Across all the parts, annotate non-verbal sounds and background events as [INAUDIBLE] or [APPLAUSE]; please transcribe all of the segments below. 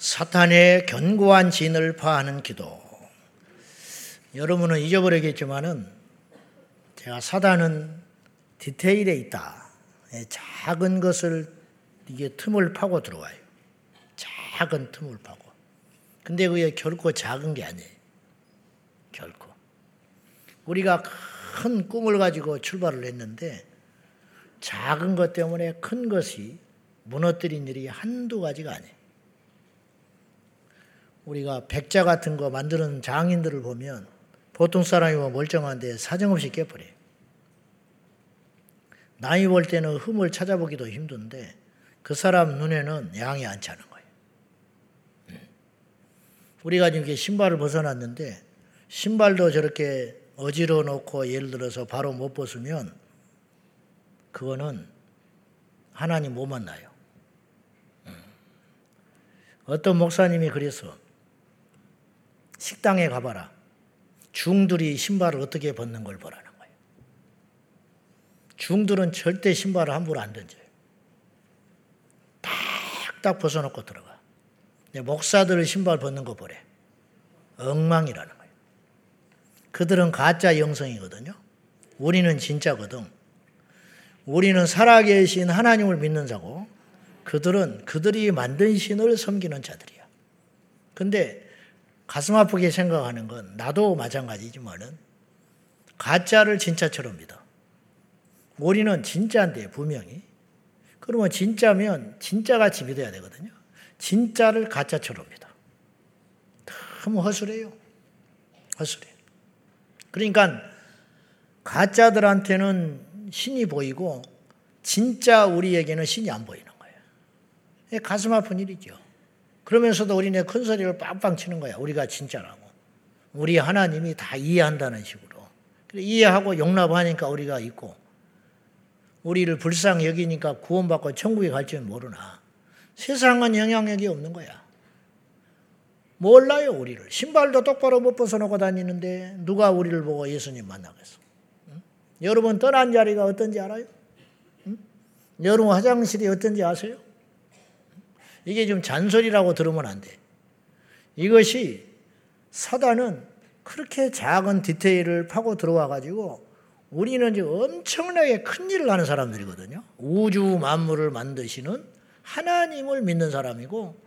사탄의 견고한 진을 파하는 기도. 여러분은 잊어버리겠지만은 제가 사단은 디테일에 있다. 예, 작은 것을 이게 틈을 파고 들어와요. 작은 틈을 파고. 근데 그게 결코 작은 게 아니에요. 결코. 우리가 큰 꿈을 가지고 출발을 했는데 작은 것 때문에 큰 것이 무너뜨린 일이 한두 가지가 아니에요. 우리가 백자 같은 거 만드는 장인들을 보면 보통 사람이면 멀쩡한데 사정없이 깨버려요. 나이 볼 때는 흠을 찾아보기도 힘든데 그 사람 눈에는 양이 안 차는 거예요. 음. 우리가 지금 신발을 벗어났는데 신발도 저렇게 어지러 놓고 예를 들어서 바로 못 벗으면 그거는 하나님 못 만나요. 음. 어떤 목사님이 그래서 식당에 가봐라. 중들이 신발을 어떻게 벗는 걸 보라는 거예요. 중들은 절대 신발을 함부로 안 던져요. 딱딱 벗어놓고 들어가. 목사들 신발 벗는 거 보래. 엉망이라는 거예요. 그들은 가짜 영성이거든요. 우리는 진짜거든. 우리는 살아계신 하나님을 믿는 자고 그들은 그들이 만든 신을 섬기는 자들이야. 근데 가슴 아프게 생각하는 건 나도 마찬가지지만은 가짜를 진짜처럼 믿어. 우리는 진짜인데 분명히. 그러면 진짜면 진짜같이 믿어야 되거든요. 진짜를 가짜처럼 믿어. 너무 허술해요. 허술해. 그러니까 가짜들한테는 신이 보이고 진짜 우리에게는 신이 안 보이는 거예요. 가슴 아픈 일이죠. 그러면서도 우리네 큰 소리를 빵빵 치는 거야. 우리가 진짜라고. 우리 하나님이 다 이해한다는 식으로. 이해하고 용납하니까 우리가 있고, 우리를 불쌍히 여기니까 구원받고 천국에 갈 줄 모르나. 세상은 영향력이 없는 거야. 몰라요, 우리를. 신발도 똑바로 못 벗어놓고 다니는데 누가 우리를 보고 예수님 만나겠어? 응? 여러분 떠난 자리가 어떤지 알아요? 응? 여러분 화장실이 어떤지 아세요? 이게 좀 잔소리라고 들으면 안 돼. 이것이 사단은 그렇게 작은 디테일을 파고 들어와 가지고 우리는 지금 엄청나게 큰 일을 하는 사람들이거든요. 우주 만물을 만드시는 하나님을 믿는 사람이고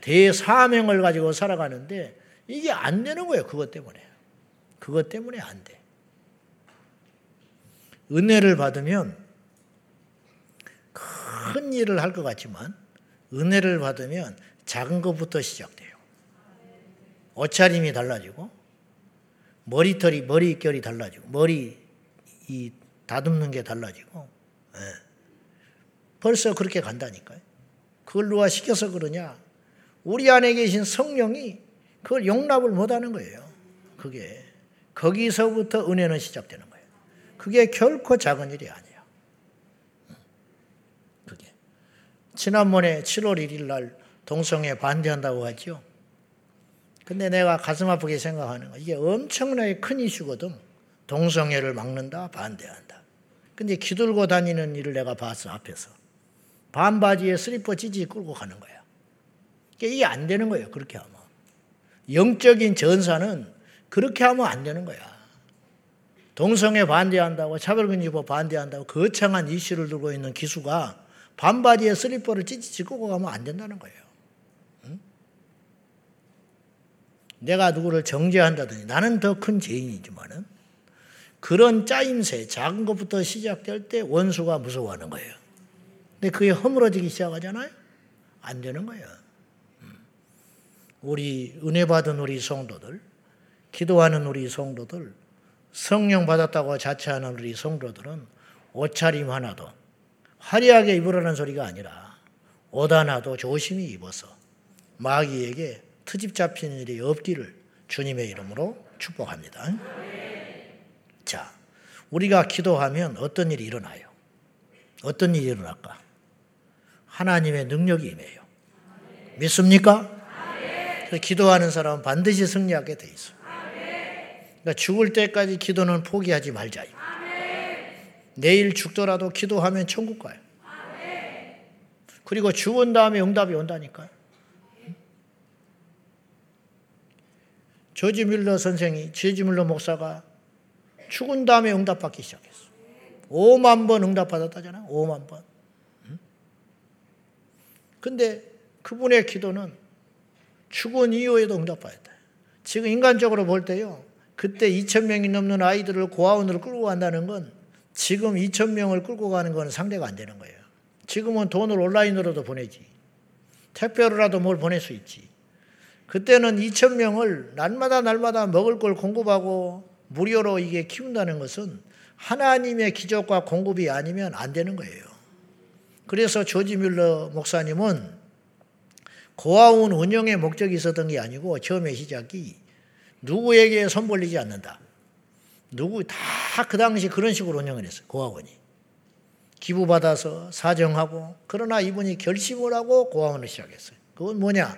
대사명을 가지고 살아가는데 이게 안 되는 거예요. 그것 때문에. 그것 때문에 안 돼. 은혜를 받으면 큰 일을 할 것 같지만 은혜를 받으면 작은 것부터 시작돼요. 옷차림이 달라지고 머리털이 머리결이 달라지고 머리 이 다듬는 게 달라지고 네. 벌써 그렇게 간다니까요. 그걸 누가 시켜서 그러냐? 우리 안에 계신 성령이 그걸 용납을 못하는 거예요. 그게 거기서부터 은혜는 시작되는 거예요. 그게 결코 작은 일이 아니에요. 지난번에 7월 1일 날 동성애 반대한다고 하죠. 근데 내가 가슴 아프게 생각하는 거 이게 엄청나게 큰 이슈거든. 동성애를 막는다, 반대한다. 근데 기들고 다니는 일을 내가 봤어, 앞에서. 반바지에 슬리퍼 찌지 끌고 가는 거야. 이게 안 되는 거예요, 그렇게 하면. 영적인 전사는 그렇게 하면 안 되는 거야. 동성애 반대한다고, 차별금지법 반대한다고 거창한 이슈를 들고 있는 기수가 반바지에 슬리퍼를 찌찌찌 끄고 가면 안 된다는 거예요. 응? 내가 누구를 정죄한다든지 나는 더 큰 죄인이지만은 그런 짜임새, 작은 것부터 시작될 때 원수가 무서워하는 거예요. 근데 그게 허물어지기 시작하잖아요? 안 되는 거예요. 우리 은혜 받은 우리 성도들, 기도하는 우리 성도들, 성령 받았다고 자처하는 우리 성도들은 옷차림 하나도 화려하게 입으라는 소리가 아니라 옷 하나도 조심히 입어서 마귀에게 트집 잡히는 일이 없기를 주님의 이름으로 축복합니다. 자, 우리가 기도하면 어떤 일이 일어나요? 어떤 일이 일어날까? 하나님의 능력이 임해요. 믿습니까? 기도하는 사람은 반드시 승리하게 돼 있어. 그러니까 죽을 때까지 기도는 포기하지 말자. 내일 죽더라도 기도하면 천국 가요. 그리고 죽은 다음에 응답이 온다니까요. 조지 밀러 선생이, 조지 밀러 목사가 죽은 다음에 응답받기 시작했어. 5만 번 응답받았다잖아. 5만 번. 근데 그분의 기도는 죽은 이후에도 응답받았다. 지금 인간적으로 볼 때요. 그때 2천 명이 넘는 아이들을 고아원으로 끌고 간다는 건 지금 2천 명을 끌고 가는 건 상대가 안 되는 거예요. 지금은 돈을 온라인으로도 보내지. 택배로라도 뭘 보낼 수 있지. 그때는 2천 명을 날마다 날마다 먹을 걸 공급하고 무료로 이게 키운다는 것은 하나님의 기적과 공급이 아니면 안 되는 거예요. 그래서 조지 뮬러 목사님은 고아원 운영의 목적이 있었던 게 아니고 처음에 시작이 누구에게 손 벌리지 않는다. 누구 다 그 당시 그런 식으로 운영을 했어요. 고아원이. 기부받아서 사정하고 그러나 이분이 결심을 하고 고아원을 시작했어요. 그건 뭐냐?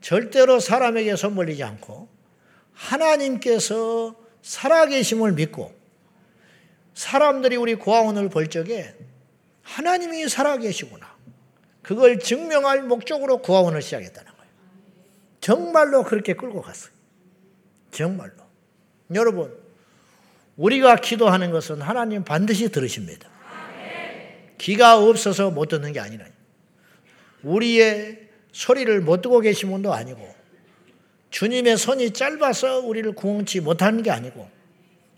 절대로 사람에게 손 벌리지 않고 하나님께서 살아계심을 믿고 사람들이 우리 고아원을 볼 적에 하나님이 살아계시구나. 그걸 증명할 목적으로 고아원을 시작했다는 거예요. 정말로 그렇게 끌고 갔어요. 정말로. 여러분, 우리가 기도하는 것은 하나님 반드시 들으십니다. 기가 없어서 못 듣는 게 아니라 우리의 소리를 못 듣고 계신 분도 아니고 주님의 손이 짧아서 우리를 구원치 못하는 게 아니고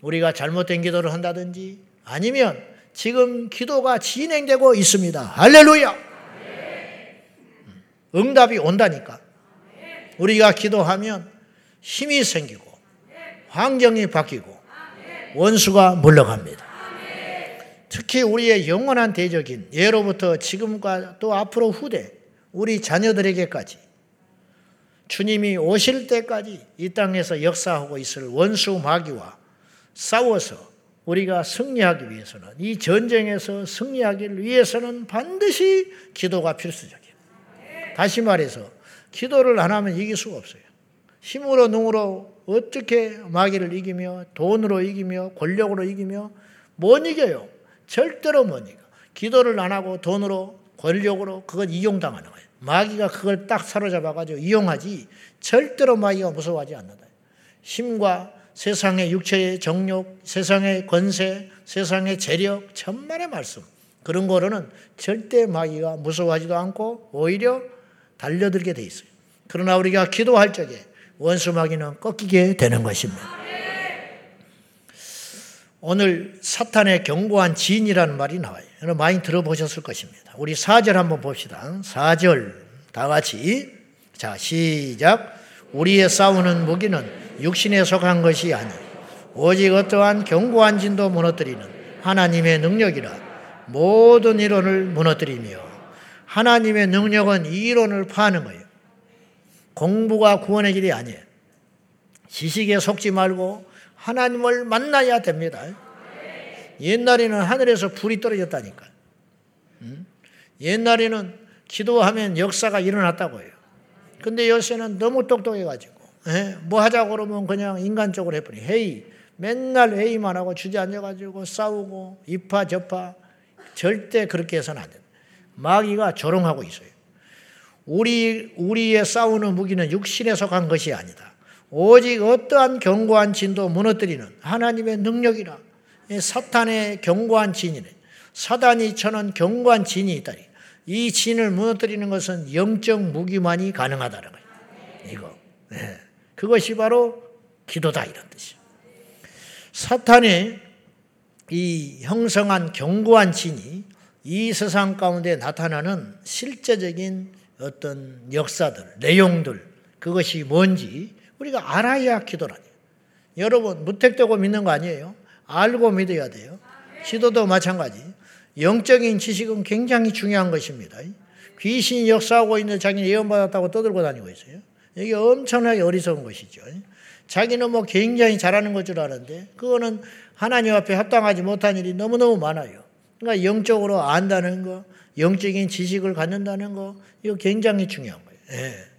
우리가 잘못된 기도를 한다든지 아니면 지금 기도가 진행되고 있습니다. 할렐루야! 응답이 온다니까. 우리가 기도하면 힘이 생기고 환경이 바뀌고 원수가 물러갑니다. 특히 우리의 영원한 대적인 예로부터 지금과 또 앞으로 후대 우리 자녀들에게까지 주님이 오실 때까지 이 땅에서 역사하고 있을 원수 마귀와 싸워서 우리가 승리하기 위해서는 이 전쟁에서 승리하기 위해서는 반드시 기도가 필수적이에요. 다시 말해서 기도를 안 하면 이길 수가 없어요. 힘으로 능으로 어떻게 마귀를 이기며 돈으로 이기며 권력으로 이기며 못 이겨요. 절대로 못 이겨. 기도를 안 하고 돈으로 권력으로 그건 이용당하는 거예요. 마귀가 그걸 딱 사로잡아가지고 이용하지 절대로 마귀가 무서워하지 않는다. 힘과 세상의 육체의 정욕, 세상의 권세, 세상의 재력, 천만의 말씀. 그런 거로는 절대 마귀가 무서워하지도 않고 오히려 달려들게 돼 있어요. 그러나 우리가 기도할 적에 원수 마귀는 꺾이게 되는 것입니다. 오늘 사탄의 견고한 지인이라는 말이 나와요. 여러분 많이 들어보셨을 것입니다. 우리 4절 한번 봅시다. 4절 다 같이 자 시작 우리의 싸우는 무기는 육신에 속한 것이 아니 오직 어떠한 견고한 진도 무너뜨리는 하나님의 능력이라 모든 이론을 무너뜨리며 하나님의 능력은 이 이론을 파는 거예요. 공부가 구원의 길이 아니에요. 지식에 속지 말고 하나님을 만나야 됩니다. 옛날에는 하늘에서 불이 떨어졌다니까. 옛날에는 기도하면 역사가 일어났다고 해요. 근데 요새는 너무 똑똑해가지고, 예? 뭐 하자고 그러면 그냥 인간적으로 해버리 회의. 맨날 회의만 하고 주저앉아가지고 싸우고, 이파 저파. 절대 그렇게 해서는 안 됩니다. 마귀가 조롱하고 있어요. 우리, 우리의 싸우는 무기는 육신에 속한 것이 아니다. 오직 어떠한 견고한 진도 무너뜨리는 하나님의 능력이라 사탄의 견고한 진이네. 사단이 쳐는 견고한 진이 있다니. 이 진을 무너뜨리는 것은 영적 무기만이 가능하다는 거예요. 이거. 네. 그것이 바로 기도다 이런 뜻이에요. 사탄의 이 형성한 견고한 진이 이 세상 가운데 나타나는 실제적인 어떤 역사들, 내용들, 그것이 뭔지 우리가 알아야 기도라니. 여러분, 무택되고 믿는 거 아니에요? 알고 믿어야 돼요. 기도도 마찬가지. 영적인 지식은 굉장히 중요한 것입니다. 귀신이 역사하고 있는 자기는 예언받았다고 떠들고 다니고 있어요. 이게 엄청나게 어리석은 것이죠. 자기는 뭐 굉장히 잘하는 것 줄 아는데, 그거는 하나님 앞에 합당하지 못한 일이 너무너무 많아요. 그러니까 영적으로 안다는 거, 영적인 지식을 갖는다는 거, 이거 굉장히 중요한 거예요. 예.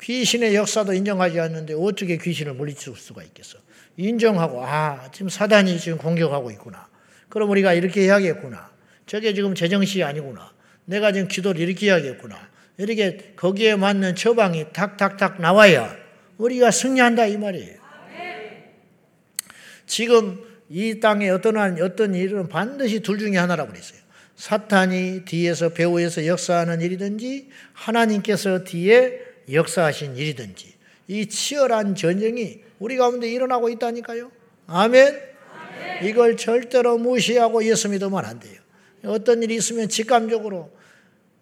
귀신의 역사도 인정하지 않는데 어떻게 귀신을 물리칠 수가 있겠어? 인정하고 아 지금 사단이 지금 공격하고 있구나. 그럼 우리가 이렇게 해야겠구나. 저게 지금 제정신이 아니구나. 내가 지금 기도를 이렇게 해야겠구나. 이렇게 거기에 맞는 처방이 탁탁탁 나와야 우리가 승리한다 이 말이에요. 지금 이 땅에 어떤 어떤 일은 반드시 둘 중에 하나라고 그랬어요. 사탄이 뒤에서 배후에서 역사하는 일이든지 하나님께서 뒤에 역사하신 일이든지 이 치열한 전쟁이 우리 가운데 일어나고 있다니까요. 아멘. 이걸 절대로 무시하고 예수 믿으면 안 돼요. 어떤 일이 있으면 직감적으로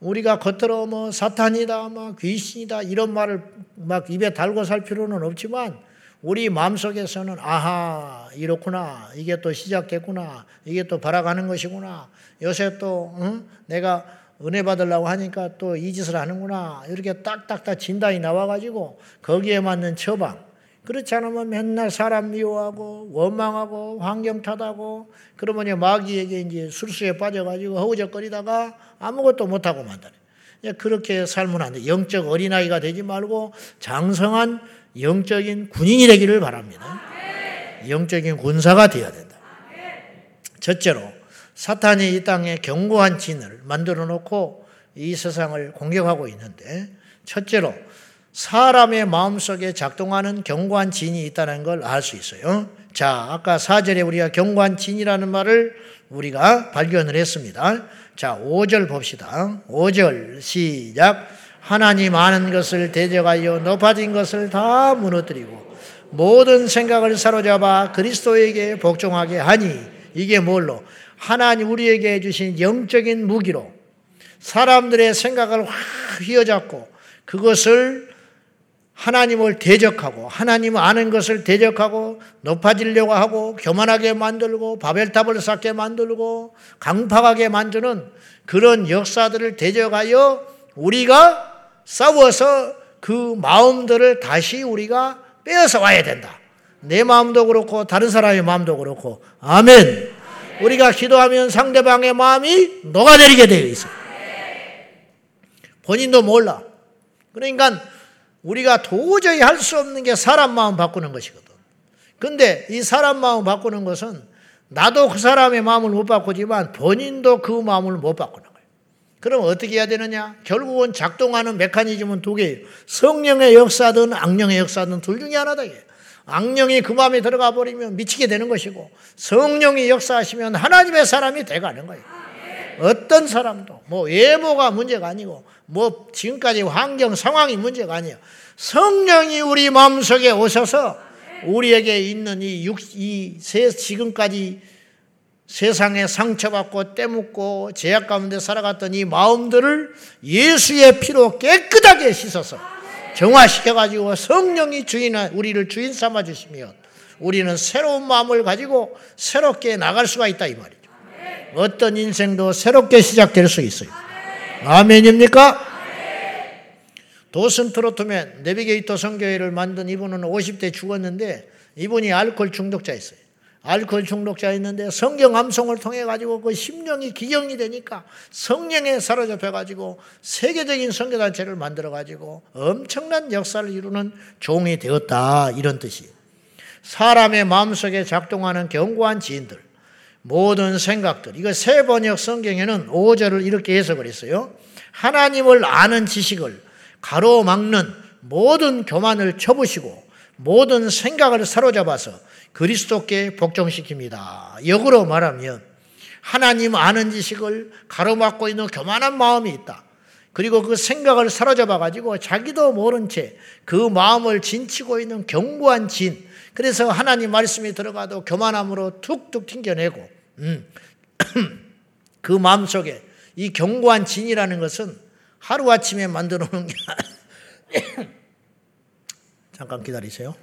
우리가 겉으로 뭐 사탄이다, 뭐 귀신이다 이런 말을 막 입에 달고 살 필요는 없지만 우리 마음속에서는 아하 이렇구나 이게 또 시작됐구나 이게 또 바라가는 것이구나 요새 또 응? 내가 은혜 받으려고 하니까 또 이 짓을 하는구나 이렇게 딱딱딱 진단이 나와가지고 거기에 맞는 처방 그렇지 않으면 맨날 사람 미워하고 원망하고 환경 탓하고 그러면 마귀에게 이제 술수에 빠져가지고 허우적거리다가 아무것도 못하고 만다네. 그렇게 살면 안 돼. 영적 어린아이가 되지 말고 장성한 영적인 군인이 되기를 바랍니다. 영적인 군사가 되어야 된다. 첫째로 사탄이 이 땅에 견고한 진을 만들어 놓고 이 세상을 공격하고 있는데 첫째로 사람의 마음속에 작동하는 견고한 진이 있다는 걸 알 수 있어요. 자, 아까 4절에 우리가 견고한 진이라는 말을 우리가 발견을 했습니다. 자, 5절 봅시다. 5절 시작. 하나님 아는 것을 대적하여 높아진 것을 다 무너뜨리고 모든 생각을 사로잡아 그리스도에게 복종하게 하니 이게 뭘로? 하나님 우리에게 주신 영적인 무기로 사람들의 생각을 확 휘어잡고 그것을 하나님을 대적하고 하나님 아는 것을 대적하고 높아지려고 하고 교만하게 만들고 바벨탑을 쌓게 만들고 강팍하게 만드는 그런 역사들을 대적하여 우리가 싸워서 그 마음들을 다시 우리가 빼어서 와야 된다. 내 마음도 그렇고 다른 사람의 마음도 그렇고 아멘. 우리가 기도하면 상대방의 마음이 녹아내리게 되어 있어. 본인도 몰라. 그러니까 우리가 도저히 할 수 없는 게 사람 마음 바꾸는 것이거든. 근데 이 사람 마음 바꾸는 것은 나도 그 사람의 마음을 못 바꾸지만 본인도 그 마음을 못 바꾸는 거예요. 그럼 어떻게 해야 되느냐? 결국은 작동하는 메커니즘은 두 개예요. 성령의 역사든 악령의 역사든 둘 중에 하나다. 악령이 그 마음에 들어가 버리면 미치게 되는 것이고 성령이 역사하시면 하나님의 사람이 돼가는 거예요. 어떤 사람도 뭐 외모가 문제가 아니고 뭐 지금까지 환경 상황이 문제가 아니에요. 성령이 우리 마음속에 오셔서 우리에게 있는 이 육, 이 세, 지금까지 세상에 상처받고 떼묻고 제약 가운데 살아갔던 이 마음들을 예수의 피로 깨끗하게 씻어서 정화시켜 가지고 성령이 주인, 우리를 주인 삼아 주시면 우리는 새로운 마음을 가지고 새롭게 나갈 수가 있다 이 말이죠. 어떤 인생도 새롭게 시작될 수 있어요. 아멘입니까? 도슨 트로트맨 내비게이터 성교회를 만든 이분은 50대 죽었는데 이분이 알코올 중독자였어요. 알코올 중독자였는데 성경 암송을 통해 가지고 그 심령이 기경이 되니까 성령에 사로잡혀 가지고 세계적인 성교단체를 만들어 가지고 엄청난 역사를 이루는 종이 되었다 이런 뜻이. 사람의 마음속에 작동하는 견고한 지인들 모든 생각들. 이거 세 번역 성경에는 5절을 이렇게 해석을 했어요. 하나님을 아는 지식을 가로막는 모든 교만을 쳐부시고 모든 생각을 사로잡아서 그리스도께 복종시킵니다. 역으로 말하면 하나님 아는 지식을 가로막고 있는 교만한 마음이 있다. 그리고 그 생각을 사로잡아 가지고 자기도 모른 채 그 마음을 진치고 있는 견고한 진. 그래서 하나님 말씀이 들어가도 교만함으로 툭툭 튕겨내고 음. [CLEARS THROAT] 그 마음속에 이 견고한 진이라는 것은 하루아침에 만들어 놓은 게 [CLEARS THROAT] 잠깐 기다리세요.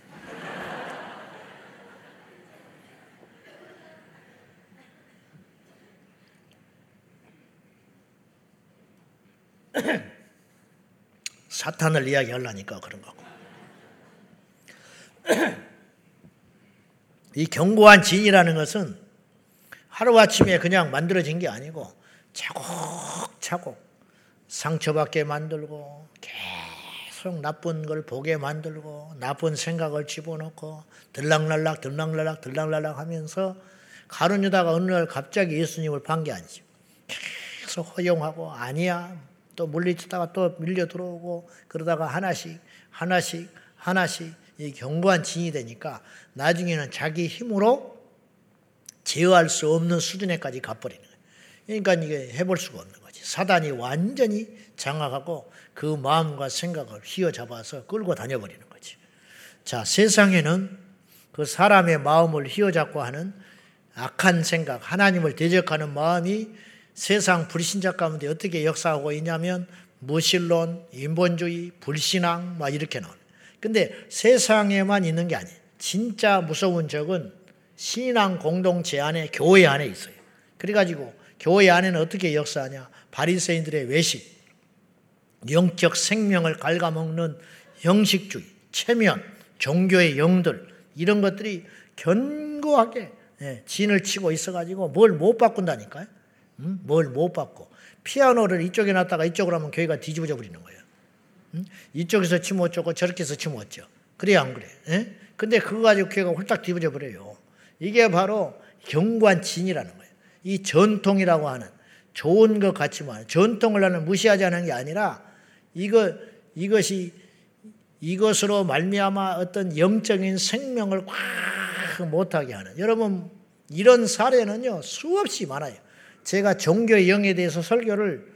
[CLEARS THROAT] 사탄을 이야기하려니까 그런 거고. [CLEARS THROAT] 이 견고한 진이라는 것은 하루아침에 그냥 만들어진 게 아니고 차곡차곡 상처받게 만들고 계속 나쁜 걸 보게 만들고 나쁜 생각을 집어넣고 들락날락 들락날락 들락날락 하면서 가룟 유다가 어느 날 갑자기 예수님을 반게 아니죠. 계속 허용하고 아니야 또 물리치다가 또 밀려 들어오고 그러다가 하나씩 하나씩 하나씩 이 견고한 진이 되니까 나중에는 자기 힘으로 제어할 수 없는 수준에까지 가버리는 거예요. 그러니까 이게 해볼 수가 없는 거지. 사단이 완전히 장악하고 그 마음과 생각을 휘어잡아서 끌고 다녀버리는 거지. 자, 세상에는 그 사람의 마음을 휘어잡고 하는 악한 생각, 하나님을 대적하는 마음이 세상 불신자 가운데 어떻게 역사하고 있냐면 무신론, 인본주의, 불신앙 막 이렇게 나오는. 근데 세상에만 있는 게 아니에요. 진짜 무서운 적은 신앙 공동체 안에 교회 안에 있어요. 그래가지고 교회 안에는 어떻게 역사하냐? 바리새인들의 외식, 영적 생명을 갉아먹는 형식주의, 체면, 종교의 영들 이런 것들이 견고하게 예, 진을 치고 있어가지고 뭘 못 바꾼다니까요. 음? 뭘못 바꿔. 피아노를 이쪽에 놨다가 이쪽으로 하면 교회가 뒤집어져 버리는 거예요. 음? 이쪽에서 치면 어쩌고 저렇게 해서 치면 어쩌. 그래 안 그래? 예? 근데 그거 가지고 교회가 홀딱 뒤집어져 버려요. 이게 바로 경관 진이라는 거예요. 이 전통이라고 하는 좋은 것 같지만 전통을 나는 무시하지 않은 게 아니라 이거 이것이 이것으로 말미암아 어떤 영적인 생명을 꽉 못하게 하는 여러분 이런 사례는요 수없이 많아요. 제가 종교의 영에 대해서 설교를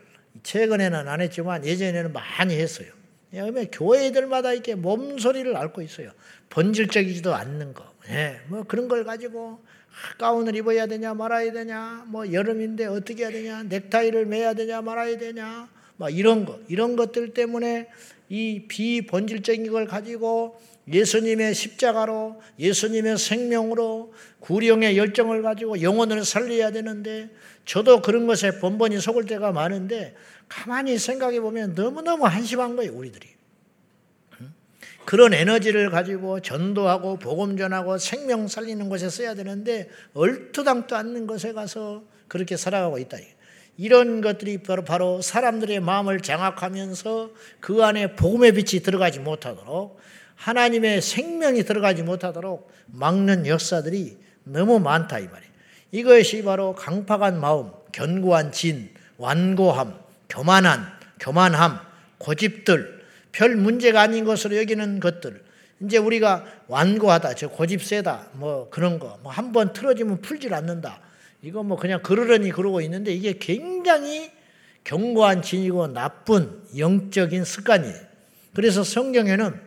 최근에는 안 했지만 예전에는 많이 했어요. 왜냐하면 교회들마다 이렇게 몸소리를 앓고 있어요. 본질적이지도 않는 거. 예, 뭐 그런 걸 가지고 가운을 입어야 되냐 말아야 되냐, 뭐 여름인데 어떻게 해야 되냐, 넥타이를 매야 되냐 말아야 되냐, 막 이런 거, 이런 것들 때문에 이 비본질적인 걸 가지고 예수님의 십자가로 예수님의 생명으로 구령의 열정을 가지고 영혼을 살려야 되는데 저도 그런 것에 번번이 속을 때가 많은데 가만히 생각해 보면 너무너무 한심한 거예요, 우리들이. 그런 에너지를 가지고 전도하고 복음 전하고 생명 살리는 것에 써야 되는데 얼토당도 않는 것에 가서 그렇게 살아가고 있다. 이런 것들이 바로, 바로 사람들의 마음을 장악하면서 그 안에 복음의 빛이 들어가지 못하도록 하나님의 생명이 들어가지 못하도록 막는 역사들이 너무 많다 이 말이에요. 이것이 바로 강팍한 마음, 견고한 진, 완고함, 교만한, 교만함, 고집들, 별 문제가 아닌 것으로 여기는 것들. 이제 우리가 완고하다, 저 고집 세다, 뭐 그런 거, 뭐 한 번 틀어지면 풀질 않는다. 이거 뭐 그냥 그러려니 그러고 있는데 이게 굉장히 견고한 진이고 나쁜 영적인 습관이에요. 그래서 성경에는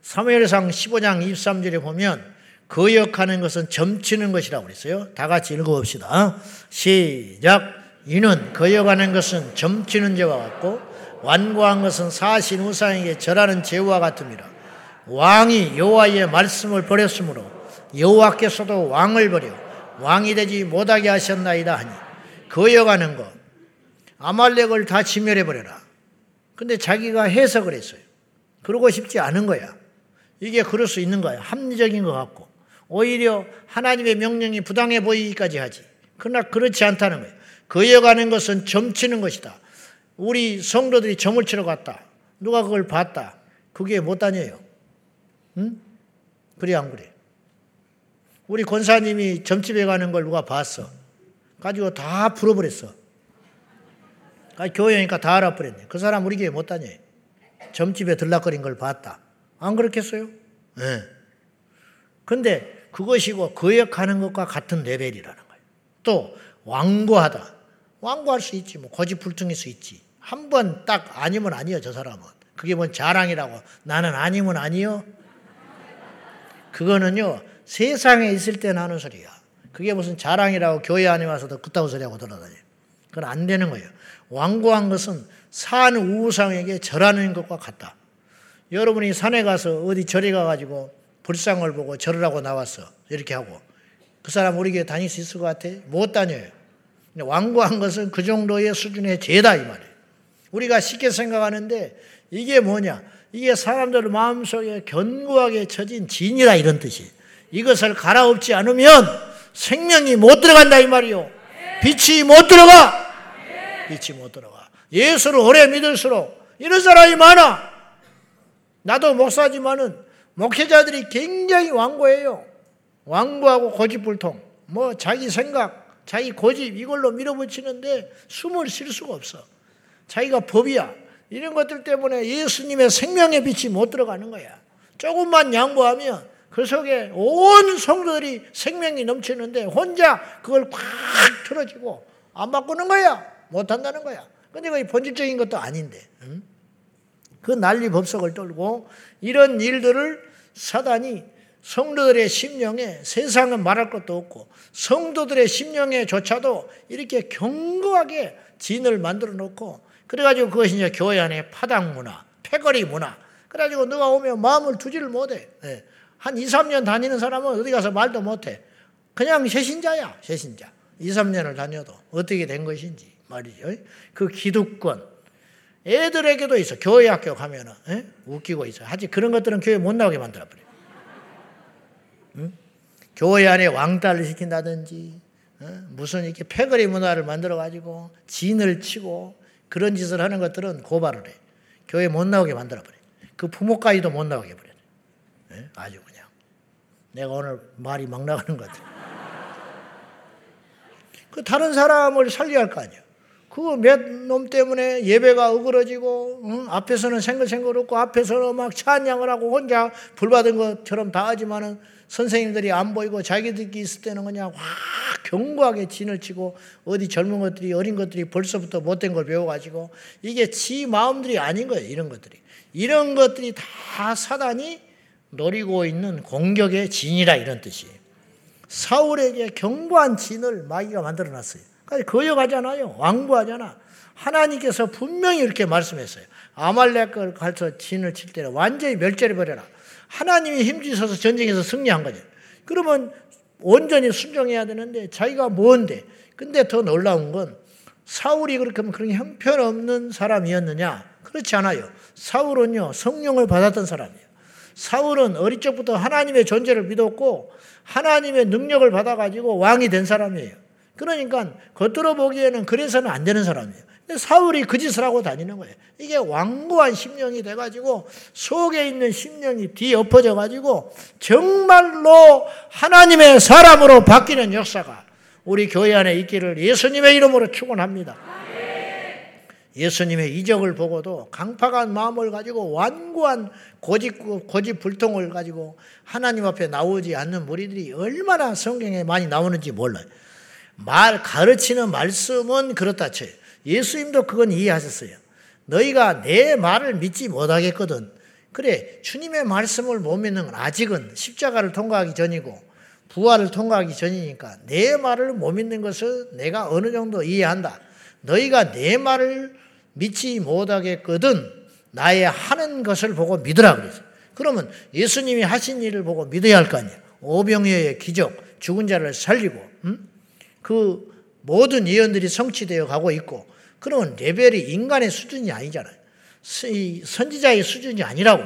사무엘상 15장 23절에 보면 거역하는 것은 점치는 것이라고 그랬어요. 다 같이 읽어봅시다. 시작. 이는 거역하는 것은 점치는 죄와 같고 완고한 것은 사신 우상에게 절하는 죄와 같음이라. 왕이 여호와의 말씀을 버렸으므로 여호와께서도 왕을 버려 왕이 되지 못하게 하셨나이다 하니 거여가는 것 아말렉을 다 진멸해 버려라. 근데 자기가 해석을 했어요. 그러고 싶지 않은 거야. 이게 그럴 수 있는 거야. 합리적인 것 같고 오히려 하나님의 명령이 부당해 보이기까지 하지. 그러나 그렇지 않다는 거예요. 거여가는 것은 점치는 것이다. 우리 성도들이 점을 치러 갔다. 누가 그걸 봤다. 그게 못 다녀요. 응? 그래 안 그래? 우리 권사님이 점집에 가는 걸 누가 봤어. 가지고 다 풀어버렸어. 교회니까 다 알아버렸네. 그 사람 우리 교회 못 다녀. 점집에 들락거린 걸 봤다. 안 그렇겠어요? 예. 네. 근데 그것이고 거역하는 것과 같은 레벨이라는 거예요. 또 완고하다. 완고할 수 있지. 뭐 고집불통일 수 있지. 한 번 딱 아니면 아니요 저 사람은. 그게 뭔 자랑이라고. 나는 아니면 아니요. 그거는요 세상에 있을 때 나는 소리야. 그게 무슨 자랑이라고 교회 안에 와서도 그따구 소리하고 돌아다녀. 그건 안 되는 거예요. 완고한 것은 산 우상에게 절하는 것과 같다. 여러분이 산에 가서 어디 절에 가가지고 불상을 보고 절을 하고 나왔어. 이렇게 하고. 그 사람 우리 교회 다닐 수 있을 것 같아? 못 다녀요. 완고한 것은 그 정도의 수준의 죄다, 이 말이에요. 우리가 쉽게 생각하는데 이게 뭐냐? 이게 사람들 마음속에 견고하게 쳐진 진이라 이런 뜻이에요. 이것을 갈아엎지 않으면 생명이 못 들어간다 이 말이요. 빛이 못 들어가. 빛이 못 들어가. 예수를 오래 믿을수록 이런 사람이 많아. 나도 목사지만은 목회자들이 굉장히 완고해요. 완고하고 고집불통. 뭐 자기 생각, 자기 고집 이걸로 밀어붙이는데 숨을 쉴 수가 없어. 자기가 법이야. 이런 것들 때문에 예수님의 생명의 빛이 못 들어가는 거야. 조금만 양보하면 그 속에 온 성도들이 생명이 넘치는데 혼자 그걸 꽉 틀어지고 안 바꾸는 거야. 못 한다는 거야. 근데 그게 본질적인 것도 아닌데. 응? 그 난리 법석을 떨고 이런 일들을 사단이 성도들의 심령에 세상은 말할 것도 없고 성도들의 심령에조차도 이렇게 견고하게 진을 만들어 놓고 그래가지고 그것이 이제 교회 안에 파당 문화, 패거리 문화. 그래가지고 누가 오면 마음을 두지를 못해. 네. 한 2, 3년 다니는 사람은 어디 가서 말도 못해. 그냥 새신자야, 새신자. 2, 3년을 다녀도 어떻게 된 것인지 말이죠. 그 기득권. 애들에게도 있어. 교회 학교 가면은, 에? 웃기고 있어. 하지 그런 것들은 교회 못 나오게 만들어 버려. 응? 교회 안에 왕따를 시킨다든지, 어? 무슨 이렇게 패거리 문화를 만들어 가지고 진을 치고 그런 짓을 하는 것들은 고발을 해. 교회 못 나오게 만들어 버려. 그 부모까지도 못 나오게 버려. 네? 아주 그냥. 내가 오늘 말이 막 나가는 것 같아. 그 다른 사람을 살려야 할 거 아니야. 그거 몇놈 때문에 예배가 어그러지고 응? 앞에서는 생글생글 웃고 앞에서는 막 찬양을 하고 혼자 불받은 것처럼 다 하지만은 선생님들이 안 보이고 자기들끼리 있을 때는 그냥 확 견고하게 진을 치고 어디 젊은 것들이 어린 것들이 벌써부터 못된 걸 배워가지고 이게 지 마음들이 아닌 거예요. 이런 것들이. 이런 것들이 다 사단이 노리고 있는 공격의 진이라 이런 뜻이에요. 사울에게 견고한 진을 마귀가 만들어 놨어요. 거역하잖아요. 왕부하잖아. 하나님께서 분명히 이렇게 말씀했어요. 아말렉을 가서 진을 칠 때는 완전히 멸절해 버려라. 하나님이 힘주셔서 전쟁에서 승리한 거죠. 그러면 온전히 순종해야 되는데 자기가 뭔데? 근데 더 놀라운 건 사울이 그렇게 하면 그런 형편없는 사람이었느냐? 그렇지 않아요. 사울은요, 성령을 받았던 사람이에요. 사울은 어릴 적부터 하나님의 존재를 믿었고 하나님의 능력을 받아가지고 왕이 된 사람이에요. 그러니까 겉으로 보기에는 그래서는 안 되는 사람이에요. 사울이 그 짓을 하고 다니는 거예요. 이게 완고한 심령이 돼가지고 속에 있는 심령이 뒤엎어져 가지고 정말로 하나님의 사람으로 바뀌는 역사가 우리 교회 안에 있기를 예수님의 이름으로 축원합니다. 예수님의 이적을 보고도 강팍한 마음을 가지고 완고한 고집, 고집 불통을 가지고 하나님 앞에 나오지 않는 무리들이 얼마나 성경에 많이 나오는지 몰라요. 말, 가르치는 말씀은 그렇다 쳐요. 예수님도 그건 이해하셨어요. 너희가 내 말을 믿지 못하겠거든. 그래, 주님의 말씀을 못 믿는 건 아직은 십자가를 통과하기 전이고 부활을 통과하기 전이니까 내 말을 못 믿는 것을 내가 어느 정도 이해한다. 너희가 내 말을 믿지 못하겠거든 나의 하는 것을 보고 믿으라 그랬어요. 그러면 예수님이 하신 일을 보고 믿어야 할 거 아니에요. 오병이어의 기적, 죽은 자를 살리고 음? 그 모든 예언들이 성취되어 가고 있고 그러면 레벨이 인간의 수준이 아니잖아요. 선지자의 수준이 아니라고.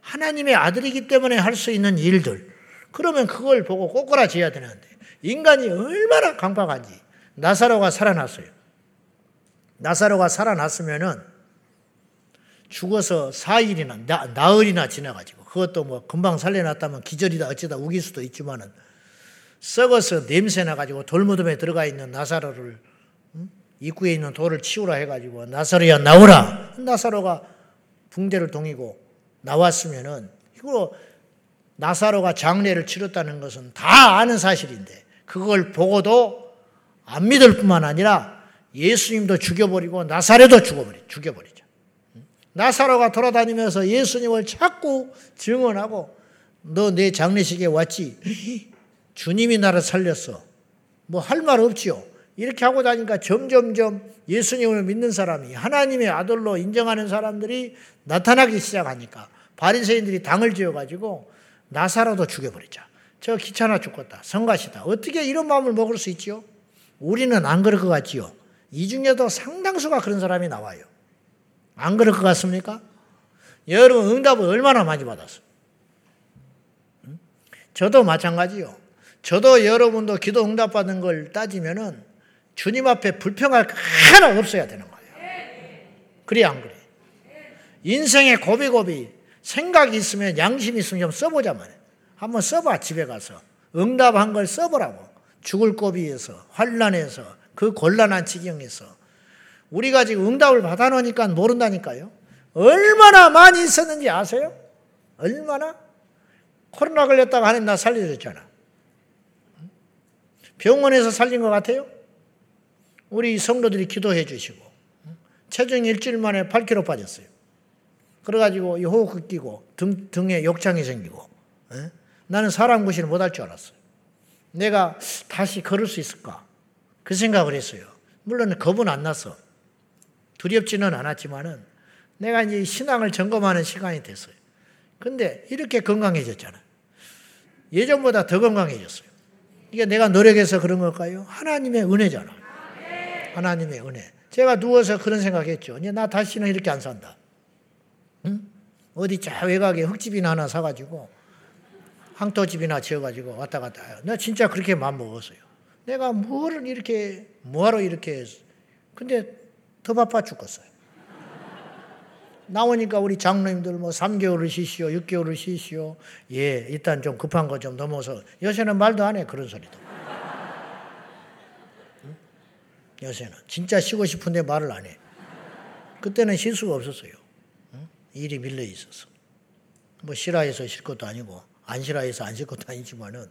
하나님의 아들이기 때문에 할 수 있는 일들. 그러면 그걸 보고 꼬꾸라져야 되는데 인간이 얼마나 강박한지 나사로가 살아났어요. 나사로가 살아났으면은 죽어서 4일이나 나, 나흘이나 지나가지고 그것도 뭐 금방 살려놨다면 기절이다 어쩌다 우길 수도 있지만은 썩어서 냄새 나 가지고 돌무덤에 들어가 있는 나사로를 입구에 있는 돌을 치우라 해가지고 나사로야 나오라. 나사로가 붕대를 동이고 나왔으면은 이거 나사로가 장례를 치렀다는 것은 다 아는 사실인데 그걸 보고도 안 믿을 뿐만 아니라 예수님도 죽여버리고 나사로도 죽어버리 죽여버리죠. 나사로가 돌아다니면서 예수님을 자꾸 증언하고 너 내 장례식에 왔지 [LAUGHS] 주님이 나를 살렸어. 뭐 할 말 없지요. 이렇게 하고 다니까 점점점 예수님을 믿는 사람이 하나님의 아들로 인정하는 사람들이 나타나기 시작하니까 바리새인들이 당을 지어가지고 나사로도 죽여버리자. 저 귀찮아 죽겠다. 성가시다. 어떻게 이런 마음을 먹을 수 있지요? 우리는 안 그럴 것 같지요. 이 중에도 상당수가 그런 사람이 나와요. 안 그럴 것 같습니까? 여러분 응답을 얼마나 많이 받았어요? 저도 마찬가지요. 저도 여러분도 기도 응답받은 걸 따지면은 주님 앞에 불평할 거 하나 없어야 되는 거예요. 그래, 안 그래? 인생의 고비고비 생각이 있으면 양심이 있으면 좀 써보자 말이야. 한번 써봐, 집에 가서. 응답한 걸 써보라고. 죽을 고비에서, 환란에서, 그 곤란한 지경에서. 우리가 지금 응답을 받아놓으니까 모른다니까요. 얼마나 많이 있었는지 아세요? 얼마나? 코로나 걸렸다가 하나님 나 살려줬잖아. 병원에서 살린 것 같아요? 우리 성도들이 기도해 주시고 체중 일주일 만에 8kg 빠졌어요. 그래가지고 이 호흡 끼고 등, 등에 욕창이 생기고 에? 나는 사람 구실을 못할 줄 알았어요. 내가 다시 걸을 수 있을까? 그 생각을 했어요. 물론 겁은 안 났어. 두렵지는 않았지만은 내가 이제 신앙을 점검하는 시간이 됐어요. 근데 이렇게 건강해졌잖아. 예전보다 더 건강해졌어요. 이게 내가 노력해서 그런 걸까요? 하나님의 은혜잖아. 하나님의 은혜. 제가 누워서 그런 생각했죠. 이제 나 다시는 이렇게 안 산다. 응? 어디 저 외곽에 흙집이나 하나 사가지고 항토집이나 지어가지고 왔다 갔다 해요. 나 진짜 그렇게 마음 먹었어요. 내가 뭐를 이렇게 뭐하러 이렇게 했어. 근데 더 바빠 죽겠어요. 나오니까 우리 장로님들 뭐 3개월을 쉬시오, 6개월을 쉬시오. 예, 일단 좀 급한 거 좀 넘어서 요새는 말도 안 해, 그런 소리도. 요새는. 진짜 쉬고 싶은데 말을 안 해. 그때는 쉴 수가 없었어요. 일이 밀려 있어서. 뭐 싫어 해서 쉴 것도 아니고, 안 싫어 해서 안 쉴 것도 아니지만은,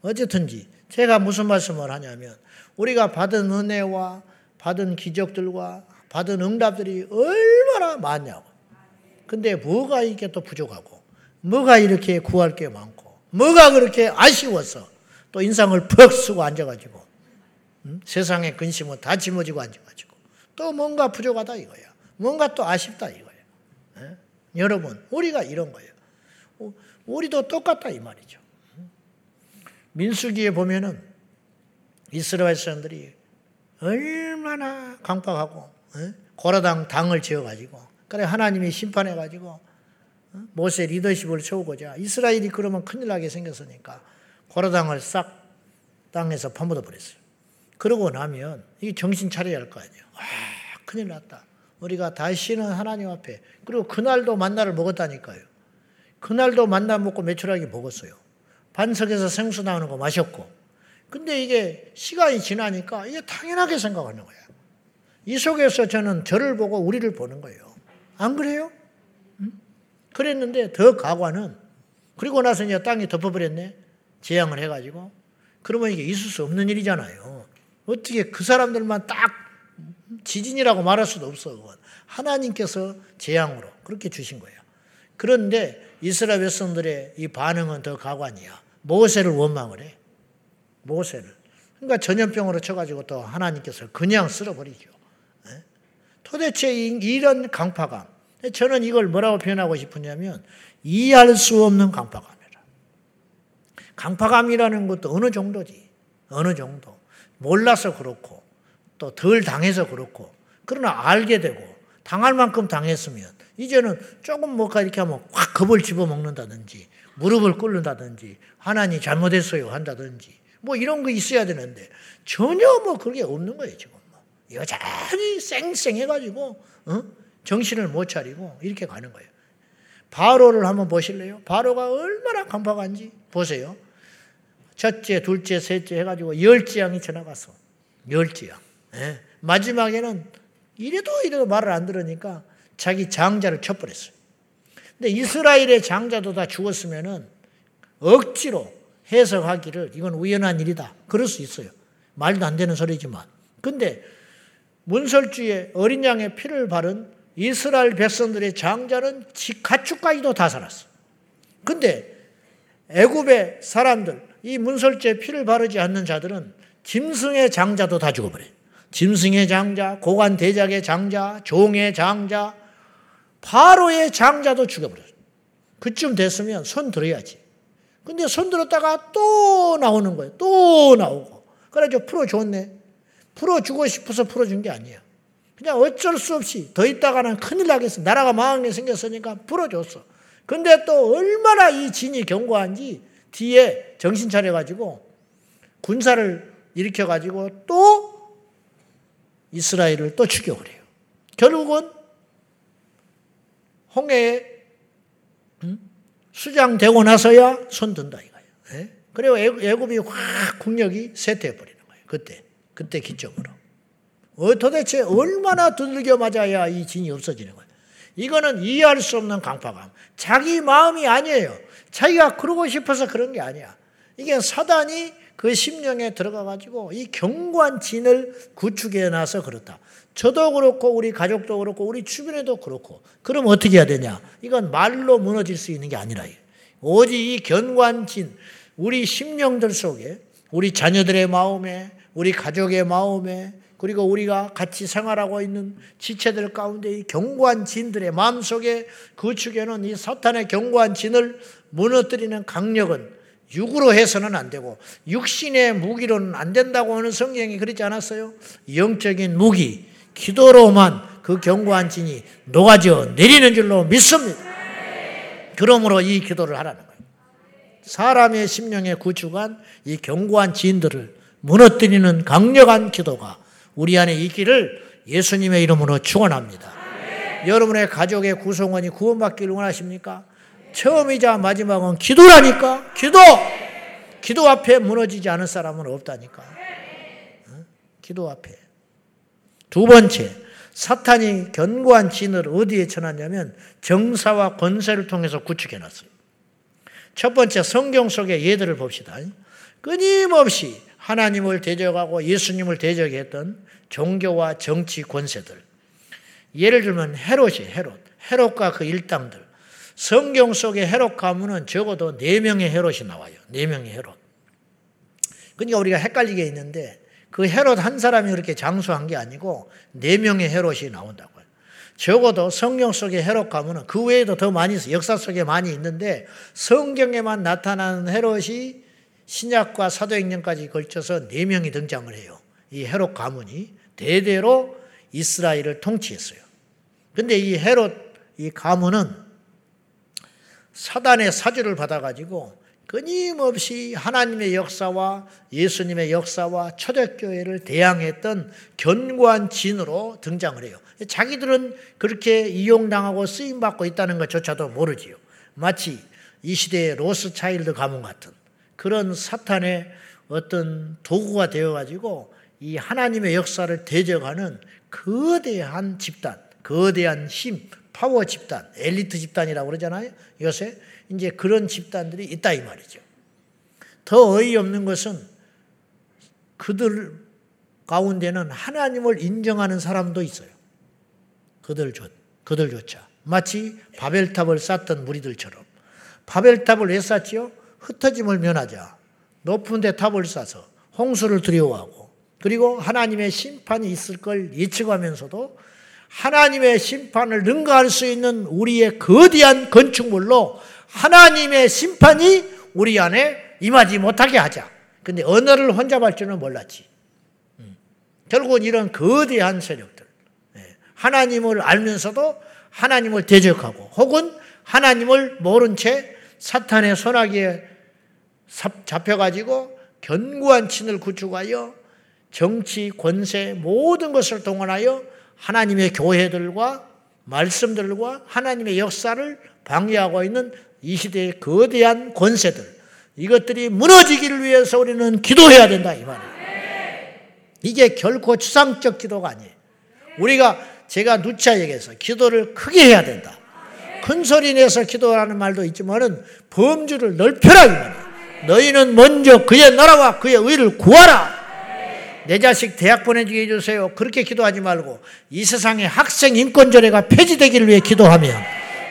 어쨌든지, 제가 무슨 말씀을 하냐면, 우리가 받은 은혜와 받은 기적들과 받은 응답들이 얼마나 많냐고. 근데 뭐가 이게 또 부족하고, 뭐가 이렇게 구할 게 많고, 뭐가 그렇게 아쉬워서 또 인상을 푹 쓰고 앉아가지고, 음? 세상의 근심은 다 짊어지고 앉아가지고, 또 뭔가 부족하다 이거야. 뭔가 또 아쉽다 이거야. 에? 여러분, 우리가 이런 거예요. 우리도 똑같다 이 말이죠. 민수기에 보면은 이스라엘 사람들이 얼마나 강박하고 고라당 당을 지어가지고 그래 하나님이 심판해가지고 모세 리더십을 세우고자 이스라엘이 그러면 큰일 나게 생겼으니까 고라당을 싹 땅에서 파묻어 버렸어요. 그러고 나면 이 정신 차려야 할 거 아니에요. 아 큰일 났다. 우리가 다시는 하나님 앞에 그리고 그날도 만나를 먹었다니까요. 그날도 만나 먹고 매출하게 먹었어요. 반석에서 생수 나오는 거 마셨고 근데 이게 시간이 지나니까 이게 당연하게 생각하는 거야. 이 속에서 저는 저를 보고 우리를 보는 거예요. 안 그래요? 응? 그랬는데 더 가관은 그리고 나서 이제 땅이 덮어버렸네. 재앙을 해가지고. 그러면 이게 있을 수 없는 일이잖아요. 어떻게 그 사람들만 딱 지진이라고 말할 수도 없어. 하나님께서 재앙으로 그렇게 주신 거예요. 그런데 이스라엘 백성들의 이 반응은 더 가관이야. 모세를 원망을 해. 모세를. 그러니까 전염병으로 쳐가지고 또 하나님께서 그냥 쓸어버리죠. 예? 도대체 이런 강파감. 저는 이걸 뭐라고 표현하고 싶으냐면 이해할 수 없는 강파감이라. 강파감이라는 것도 어느 정도지. 어느 정도. 몰라서 그렇고 또 덜 당해서 그렇고 그러나 알게 되고 당할 만큼 당했으면 이제는 조금 뭐가 이렇게 하면 확 겁을 집어먹는다든지 무릎을 꿇는다든지 하나님 잘못했어요 한다든지 뭐 이런 거 있어야 되는데 전혀 뭐 그게 없는 거예요 지금. 뭐. 여전히 쌩쌩해가지고 어? 정신을 못 차리고 이렇게 가는 거예요. 바로를 한번 보실래요? 바로가 얼마나 강박한지 보세요. 첫째, 둘째, 셋째 해가지고 열 재앙이 지나갔어. 열 재앙. 예. 마지막에는 이래도 이래도 말을 안 들으니까 자기 장자를 쳐버렸어요. 근데 이스라엘의 장자도 다 죽었으면은 억지로 해석하기를 이건 우연한 일이다. 그럴 수 있어요. 말도 안 되는 소리지만. 근데 문설주에 어린 양의 피를 바른 이스라엘 백성들의 장자는 가축까지도 다 살았어. 근데 애굽의 사람들, 이 문설주에 피를 바르지 않는 자들은 짐승의 장자도 다 죽어버려요. 짐승의 장자, 고관 대작의 장자, 종의 장자, 바로의 장자도 죽여버려요. 그쯤 됐으면 손 들어야지. 근데 손 들었다가 또 나오는 거예요. 또 나오고. 그래가지고 풀어줬네. 풀어주고 싶어서 풀어준 게 아니에요. 그냥 어쩔 수 없이 더 있다가는 큰일 나겠어. 나라가 망하게 생겼으니까 풀어줬어. 근데 또 얼마나 이 진이 견고한지 뒤에 정신 차려가지고 군사를 일으켜가지고 또 이스라엘을 또 죽여버려요. 결국은 홍해에 수장되고 나서야 손 든다 이거예요. 예? 그리고 애굽이 확 국력이 쇠퇴해 버리는 거예요. 그때 그때 기점으로. 어, 도대체 얼마나 두들겨 맞아야 이 진이 없어지는 거예요. 이거는 이해할 수 없는 강파감. 자기 마음이 아니에요. 자기가 그러고 싶어서 그런 게 아니야. 이게 사단이 그 심령에 들어가 가지고 이 경관 진을 구축해 놔서 그렇다. 저도 그렇고 우리 가족도 그렇고 우리 주변에도 그렇고 그럼 어떻게 해야 되냐? 이건 말로 무너질 수 있는 게 아니라 오직 이 견관진 우리 심령들 속에 우리 자녀들의 마음에 우리 가족의 마음에 그리고 우리가 같이 생활하고 있는 지체들 가운데 이 경고한 진들의 마음속에 구축에는 이 사탄의 경고한 진을 무너뜨리는 강력은 육으로 해서는 안 되고 육신의 무기로는 안 된다고 하는 성경이 그러지 않았어요? 영적인 무기, 기도로만 그 견고한 진이 녹아져 내리는 줄로 믿습니다. 그러므로 이 기도를 하라는 거예요. 사람의 심령에 구축한 이 견고한 진들을 무너뜨리는 강력한 기도가 우리 안에 있기를 예수님의 이름으로 축원합니다. 여러분의 가족의 구성원이 구원받기를 원하십니까? 처음이자 마지막은 기도라니까. 기도. 기도 앞에 무너지지 않은 사람은 없다니까. 기도 앞에. 두 번째, 사탄이 견고한 진을 어디에 쳐놨냐면 정사와 권세를 통해서 구축해 놨어요. 첫 번째 성경 속의 예들을 봅시다. 끊임없이 하나님을 대적하고 예수님을 대적했던 종교와 정치 권세들. 예를 들면 헤롯이 헤롯, 헤롯과 그 일당들. 성경 속의 헤롯 가문은 적어도 네 명의 헤롯이 나와요. 네 명의 헤롯. 그러니까 우리가 헷갈리게 있는데 그 헤롯 한 사람이 그렇게 장수한 게 아니고 네 명의 헤롯이 나온다고요. 적어도 성경 속의 헤롯 가문은 그 외에도 더 많이 있어요. 역사 속에 많이 있는데 성경에만 나타나는 헤롯이 신약과 사도행전까지 걸쳐서 네 명이 등장을 해요. 이 헤롯 가문이 대대로 이스라엘을 통치했어요. 근데 이 헤롯 이 가문은 사단의 사주를 받아가지고 끊임없이 하나님의 역사와 예수님의 역사와 초대교회를 대항했던 견고한 진으로 등장을 해요. 자기들은 그렇게 이용당하고 쓰임받고 있다는 것조차도 모르지요. 마치 이 시대의 로스차일드 가문 같은 그런 사탄의 어떤 도구가 되어가지고 이 하나님의 역사를 대적하는 거대한 집단, 거대한 힘, 파워 집단, 엘리트 집단이라고 그러잖아요. 요새 이제 그런 집단들이 있다 이 말이죠. 더 어이없는 것은 그들 가운데는 하나님을 인정하는 사람도 있어요. 그들 조, 그들조차. 마치 바벨탑을 쌓던 무리들처럼. 바벨탑을 왜 쌓지요? 흩어짐을 면하자. 높은 데 탑을 쌓아서 홍수를 두려워하고 그리고 하나님의 심판이 있을 걸 예측하면서도 하나님의 심판을 능가할 수 있는 우리의 거대한 건축물로 하나님의 심판이 우리 안에 임하지 못하게 하자. 근데 언어를 혼잡할 줄은 몰랐지. 음. 결국은 이런 거대한 세력들. 예. 하나님을 알면서도 하나님을 대적하고 혹은 하나님을 모른 채 사탄의 손아귀에 잡혀가지고 견고한 친을 구축하여 정치, 권세 모든 것을 동원하여 하나님의 교회들과 말씀들과 하나님의 역사를 방해하고 있는 이 시대의 거대한 권세들 이것들이 무너지기를 위해서 우리는 기도해야 된다 이 말이에요. 이게 결코 추상적 기도가 아니에요. 우리가 제가 누차 얘기해서 기도를 크게 해야 된다. 큰 소리 내서 기도하는 말도 있지만은 범주를 넓혀라. 너희는 먼저 그의 나라와 그의 의를 구하라. 내 자식 대학 보내주게 해주세요. 그렇게 기도하지 말고 이 세상에 학생 인권조례가 폐지되기를 위해 기도하면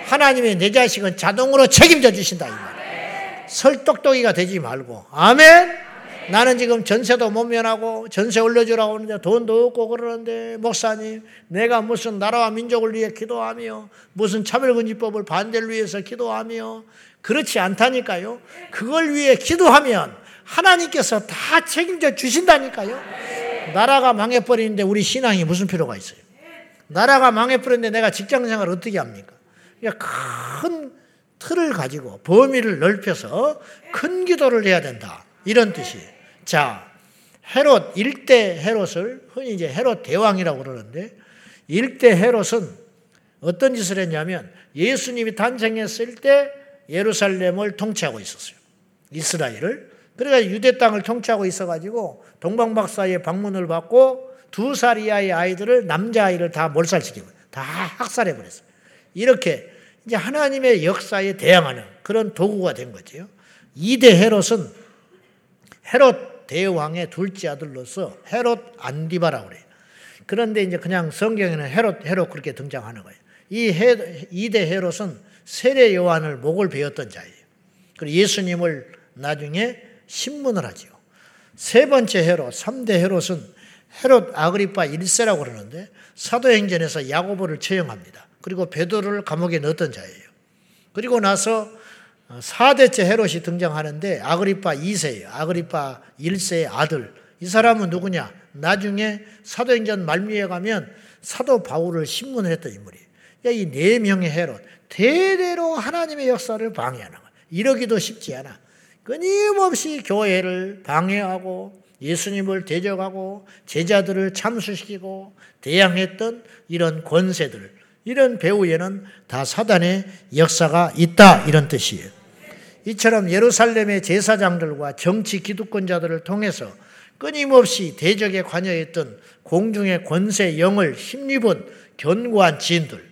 하나님의 내 자식은 자동으로 책임져 주신다. 이 말. 설똑똑이가 되지 말고. 아멘? 나는 지금 전세도 못 면하고 전세 올려주라고 하는데 돈도 없고 그러는데 목사님 내가 무슨 나라와 민족을 위해 기도하며 무슨 차별금지법을 반대를 위해서 기도하며 그렇지 않다니까요. 그걸 위해 기도하면 하나님께서 다 책임져 주신다니까요. 나라가 망해버리는데 우리 신앙이 무슨 필요가 있어요? 나라가 망해버리는데 내가 직장 생활 어떻게 합니까? 그러니까 큰 틀을 가지고 범위를 넓혀서 큰 기도를 해야 된다. 이런 뜻이에요. 자, 헤롯, 일대 헤롯을 흔히 이제 헤롯 대왕이라고 그러는데 일대 헤롯은 어떤 짓을 했냐면 예수님이 탄생했을 때 예루살렘을 통치하고 있었어요. 이스라엘을. 그러니까 유대 땅을 통치하고 있어가지고 동방박사의 방문을 받고 두 살 이하의 아이들을 남자아이를 다 몰살시키고 다 학살해버렸어요. 이렇게 이제 하나님의 역사에 대항하는 그런 도구가 된 거죠. 2대 헤롯은 헤롯 대왕의 둘째 아들로서 헤롯 안디바라고 그래요. 그런데 이제 그냥 성경에는 헤롯, 헤롯 그렇게 등장하는 거예요. 이 헤, 2대 헤롯은 세례 요한을 목을 베었던 자예요. 그리고 예수님을 나중에 신문을 하지요. 세 번째 헤롯, 3대 헤롯은 헤롯 아그리파 1세라고 그러는데 사도행전에서 야고보를 처형합니다. 그리고 베드로를 감옥에 넣었던 자예요. 그리고 나서 4대째 헤롯이 등장하는데 아그리파 2세예요. 아그리파 1세의 아들. 이 사람은 누구냐? 나중에 사도행전 말미에 가면 사도 바울을 신문을 했던 인물이에요. 이네 명의 헤롯. 대대로 하나님의 역사를 방해하는 거예요. 이러기도 쉽지 않아. 끊임없이 교회를 방해하고 예수님을 대적하고 제자들을 참수시키고 대항했던 이런 권세들, 이런 배후에는 다 사단의 역사가 있다 이런 뜻이에요. 이처럼 예루살렘의 제사장들과 정치 기득권자들을 통해서 끊임없이 대적에 관여했던 공중의 권세 영을 힘입은 견고한 지인들,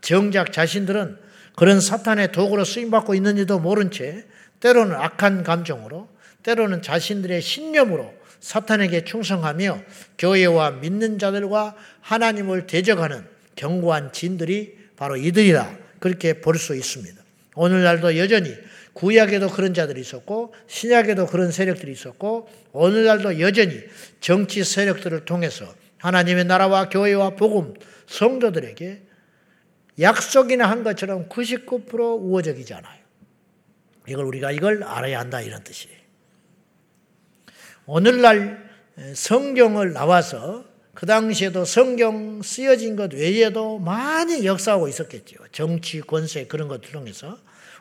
정작 자신들은 그런 사탄의 도구로 쓰임받고 있는지도 모른 채 때로는 악한 감정으로 때로는 자신들의 신념으로 사탄에게 충성하며 교회와 믿는 자들과 하나님을 대적하는 견고한 진들이 바로 이들이라 그렇게 볼 수 있습니다. 오늘날도 여전히 구약에도 그런 자들이 있었고 신약에도 그런 세력들이 있었고 오늘날도 여전히 정치 세력들을 통해서 하나님의 나라와 교회와 복음 성도들에게 약속이나 한 것처럼 99% 우호적이지 않아요. 이걸 우리가 이걸 알아야 한다 이런 뜻이에요. 오늘날 성경을 나와서 그 당시에도 성경 쓰여진 것 외에도 많이 역사하고 있었겠죠. 정치, 권세 그런 것들 통해서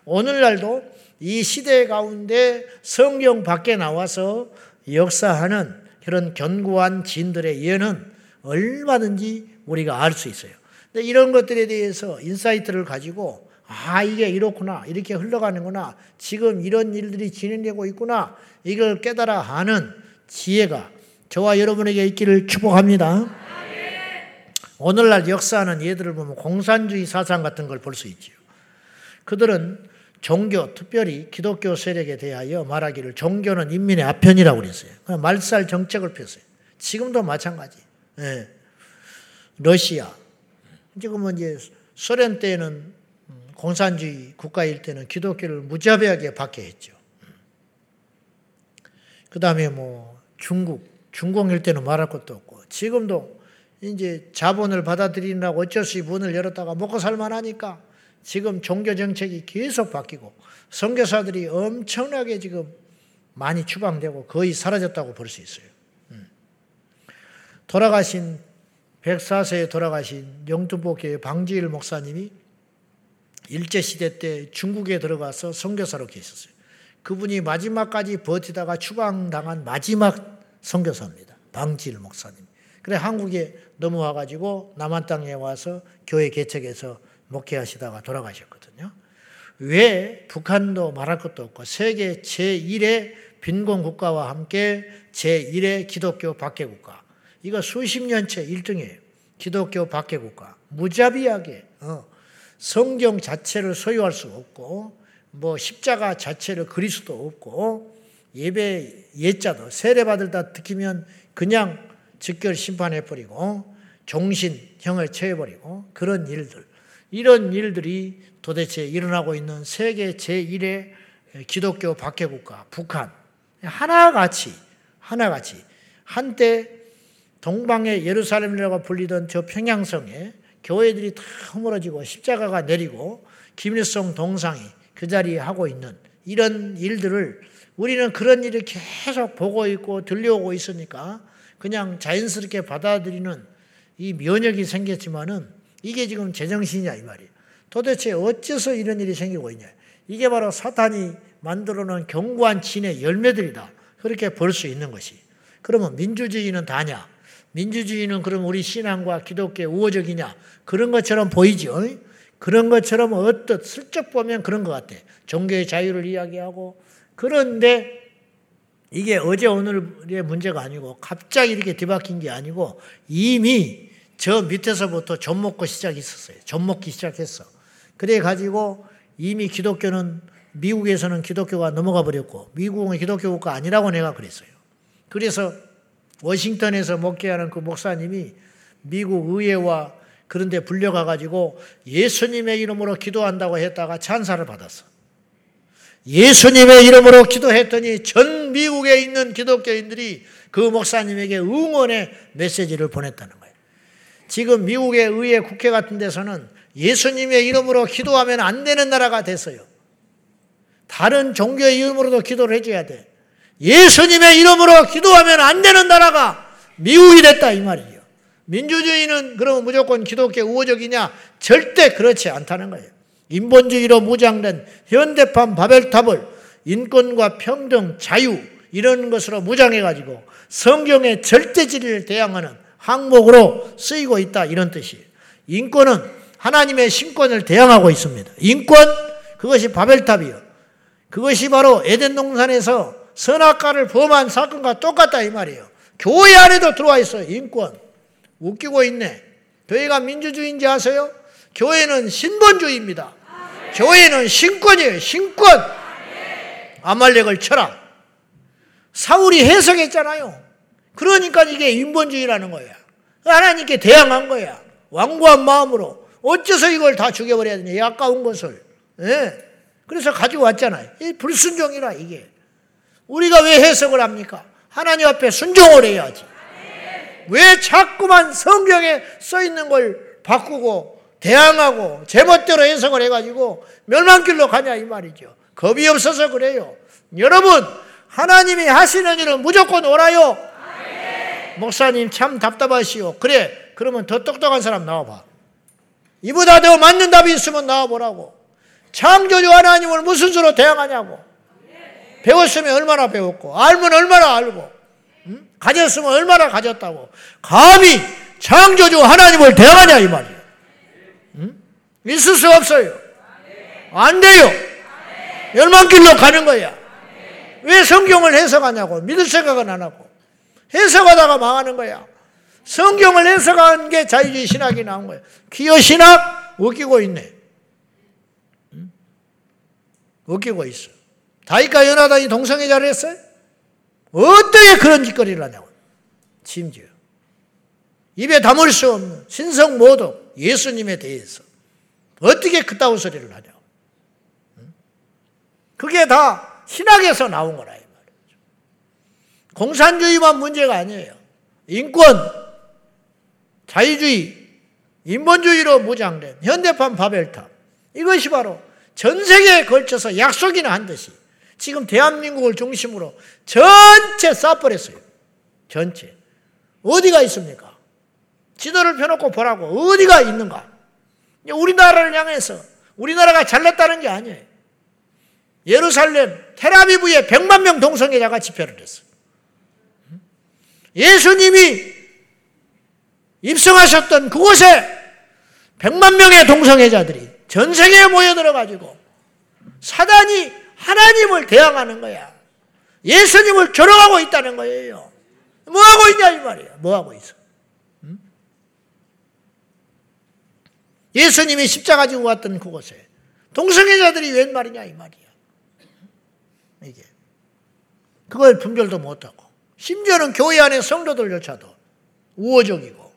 오늘날도 이 시대 가운데 성경 밖에 나와서 역사하는 그런 견고한 진들의 예는 얼마든지 우리가 알 수 있어요. 근데 이런 것들에 대해서 insight를 가지고 아, 이게 이렇구나. 이렇게 흘러가는구나. 지금 이런 일들이 진행되고 있구나. 이걸 깨달아 하는 지혜가 저와 여러분에게 있기를 축복합니다. 오늘날 역사하는 예들을 보면 공산주의 사상 같은 걸 볼 수 있지요. 그들은 종교, 특별히 기독교 세력에 대하여 말하기를 종교는 인민의 아편이라고 그랬어요. 말살 정책을 폈어요. 지금도 마찬가지. 예. 러시아. 지금은 이제 소련 때는 공산주의 국가일 때는 기독교를 무자비하게 박해했죠. 그 다음에 뭐 중국, 중공일 때는 말할 것도 없고 지금도 이제 자본을 받아들이느라고 어쩔 수 없이 문을 열었다가 먹고 살만하니까 지금 종교 정책이 계속 바뀌고 선교사들이 엄청나게 지금 많이 추방되고 거의 사라졌다고 볼 수 있어요. 음. 돌아가신 104세에 돌아가신 영등포교회 방지일 목사님이 일제시대 때 중국에 들어가서 선교사로 계셨어요. 그분이 마지막까지 버티다가 추방당한 마지막 선교사입니다. 방지일 목사님. 그래 한국에 넘어와가지고 남한 땅에 와서 교회 개척해서 목회하시다가 돌아가셨거든요. 왜 북한도 말할 것도 없고 세계 제1의 빈곤 국가와 함께 제1의 기독교 박해 국가. 이거 수십 년째 1등이에요. 기독교 박해 국가. 무자비하게 어, 성경 자체를 소유할 수 없고 뭐 십자가 자체를 그릴 수도 없고 예배 예자도 세례 받을다 듣기면 그냥 즉결 심판해 버리고 종신형을 처해버리고 그런 일들 이런 일들이 도대체 일어나고 있는 세계 제1의 기독교 박해국가 북한. 하나같이 하나같이 한때 동방의 예루살렘이라고 불리던 저 평양성에 교회들이 다 허물어지고 십자가가 내리고 김일성 동상이 그 자리에 하고 있는 이런 일들을 우리는 그런 일을 계속 보고 있고 들려오고 있으니까 그냥 자연스럽게 받아들이는 이 면역이 생겼지만은 이게 지금 제정신이냐 이 말이에요. 도대체 어째서 이런 일이 생기고 있냐. 이게 바로 사탄이 만들어 놓은 견고한 진의 열매들이다. 그렇게 볼 수 있는 것이. 그러면 민주주의는 다냐? 민주주의는 그럼 우리 신앙과 기독교의 우호적이냐? 그런 것처럼 보이죠. 그런 것처럼 어떻 슬쩍 보면 그런 것 같아. 종교의 자유를 이야기하고 그런데 이게 어제 오늘의 문제가 아니고 갑자기 이렇게 뒤바뀐 게 아니고 이미 저 밑에서부터 젖 먹고 시작했었어요. 젖 먹기 시작했어. 그래 가지고 이미 기독교는 미국에서는 기독교가 넘어가 버렸고 미국은 기독교 국가 아니라고 내가 그랬어요. 그래서 워싱턴에서 목회하는 그 목사님이 미국 의회와 그런 데 불려가 가지고 예수님의 이름으로 기도한다고 했다가 찬사를 받았어. 예수님의 이름으로 기도했더니 전 미국에 있는 기독교인들이 그 목사님에게 응원의 메시지를 보냈다는. 지금 미국의 의회 국회 같은 데서는 예수님의 이름으로 기도하면 안 되는 나라가 됐어요. 다른 종교의 이름으로도 기도를 해줘야 돼. 예수님의 이름으로 기도하면 안 되는 나라가 미국이 됐다 이 말이에요. 민주주의는 그러면 무조건 기독교 우호적이냐? 절대 그렇지 않다는 거예요. 인본주의로 무장된 현대판 바벨탑을 인권과 평등, 자유 이런 것으로 무장해가지고 성경의 절대지리를 대항하는 항목으로 쓰이고 있다 이런 뜻이에요. 인권은 하나님의 신권을 대항하고 있습니다. 인권 그것이 바벨탑이요. 그것이 바로 에덴 동산에서 선악과를 범한 사건과 똑같다 이 말이에요. 교회 안에도 들어와 있어요. 인권. 웃기고 있네. 교회가 민주주의인지 아세요? 교회는 신본주의입니다. 교회는 신권이에요. 신권. 아말렉을 쳐라. 사울이 해석했잖아요. 그러니까 이게 인본주의라는 거야. 하나님께 대항한 거야. 완고한 마음으로. 어째서 이걸 다 죽여버려야 되냐. 아까운 것을. 예. 그래서 가지고 왔잖아요. 이 불순종이라 이게. 우리가 왜 해석을 합니까? 하나님 앞에 순종을 해야지. 왜 자꾸만 성경에 써 있는 걸 바꾸고 대항하고 제멋대로 해석을 해가지고 멸망길로 가냐 이 말이죠. 겁이 없어서 그래요. 여러분 하나님이 하시는 일은 무조건 오라요. 목사님 참 답답하시오. 그래 그러면 더 똑똑한 사람 나와봐. 이보다 더 맞는 답이 있으면 나와보라고. 창조주 하나님을 무슨 수로 대항하냐고. 배웠으면 얼마나 배웠고 알면 얼마나 알고 응? 가졌으면 얼마나 가졌다고 감히 창조주 하나님을 대하냐 이 말이에요. 응? 있을 수 없어요. 안 돼요. 열망길로 가는 거야. 왜 성경을 해석하냐고 믿을 생각은 안 하고 해석하다가 망하는 거야. 성경을 해석한 게 자유주의 신학이 나온 거야. 기여 신학 웃기고 있네. 응? 웃기고 있어. 다윗과 연하단이 동성애자를 했어요? 어떻게 그런 짓거리를 하냐고. 심지어. 입에 담을 수 없는 신성 모독 예수님에 대해서 어떻게 그따위 소리를 하냐고. 그게 다 신학에서 나온 거라. 공산주의만 문제가 아니에요. 인권, 자유주의, 인본주의로 무장된 현대판 바벨탑 이것이 바로 전 세계에 걸쳐서 약속이나 한 듯이 지금 대한민국을 중심으로 전체 쏴버렸어요. 전체. 어디가 있습니까? 지도를 펴놓고 보라고. 어디가 있는가? 우리나라를 향해서 우리나라가 잘났다는 게 아니에요. 예루살렘, 테라비브에 100만 명 동성애자가 집회를 했어. 예수님이 입성하셨던 그곳에 100만 명의 동성애자들이 전 세계에 모여들어가지고 사단이 하나님을 대항하는 거야. 예수님을 조롱하고 있다는 거예요. 뭐 하고 있냐 이 말이야. 뭐 하고 있어? 예수님이 십자가 지고 왔던 그곳에 동성애자들이 웬 말이냐 이 말이야. 이게 그걸 분별도 못하고 심지어는 교회 안에 성도들조차도 우호적이고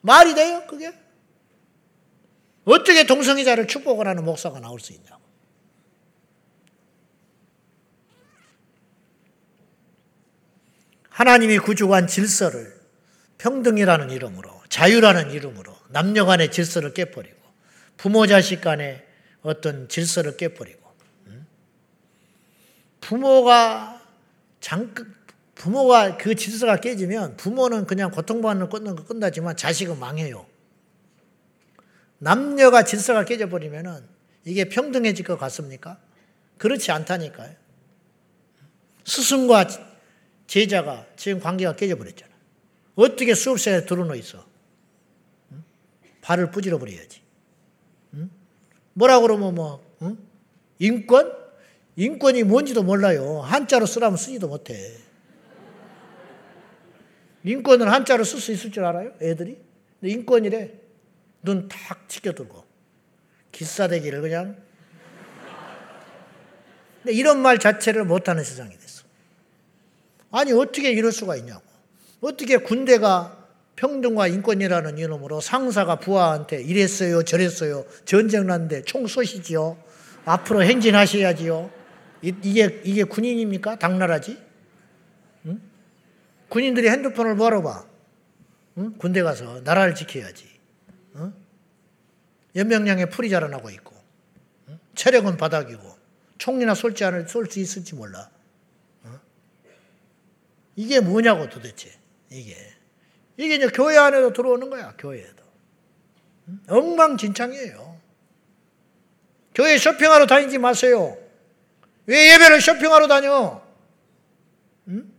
말이 돼요 그게? 어떻게 동성애자를 축복을 하는 목사가 나올 수 있냐고. 하나님이 구주한 질서를 평등이라는 이름으로, 자유라는 이름으로 남녀 간의 질서를 깨버리고 부모 자식 간의 어떤 질서를 깨버리고 부모가 장 부모가 그 질서가 깨지면 부모는 그냥 고통받는 거 끝나지만 자식은 망해요. 남녀가 질서가 깨져버리면은 이게 평등해질 것 같습니까? 그렇지 않다니까요. 스승과 제자가 지금 관계가 깨져버렸잖아. 어떻게 수업생에 들어놓 있어? 응? 발을 부질러 버려야지. 응? 뭐라 그러면 뭐 응? 인권? 인권이 뭔지도 몰라요. 한자로 쓰라면 쓰지도 못해. 인권을 한자로 쓸 수 있을 줄 알아요? 애들이? 인권이래. 눈 탁 치켜들고. 기싸대기를 그냥. 근데 이런 말 자체를 못하는 세상이 됐어. 아니 어떻게 이럴 수가 있냐고. 어떻게 군대가 평등과 인권이라는 이름으로 상사가 부하한테 이랬어요 저랬어요 전쟁 났는데 총 쏘시지요. 앞으로 행진하셔야지요. 이게 이게 군인입니까? 당나라지? 응? 군인들이 핸드폰을 뭐하러 봐? 응? 군대 가서 나라를 지켜야지. 응? 연명량에 풀이 자라나고 있고 체력은 바닥이고 총이나 쏠지 않을 쏠수 있을지 몰라. 이게 뭐냐고 도대체 이게 이게 이제 교회 안에도 들어오는 거야 교회에도 엉망진창이에요. 교회 쇼핑하러 다니지 마세요. 왜 예배를 쇼핑하러 다녀? 응?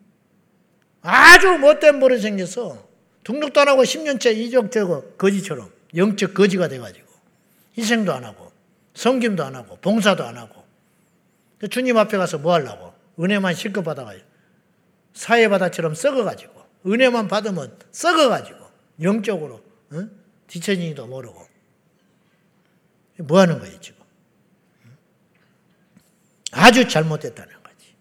아주 못된 버릇 생겨서 등록도 안 하고 10년째 이적 저거 거지처럼 영적 거지가 돼가지고 희생도 안 하고 성김도 안 하고 봉사도 안 하고 주님 앞에 가서 뭐 하려고 은혜만 실컷 받아가지고 사회바다처럼 썩어가지고 은혜만 받으면 썩어가지고 영적으로 어? 뒤처지지도 모르고 뭐 하는 거예요 지금 아주 잘못됐다는 거지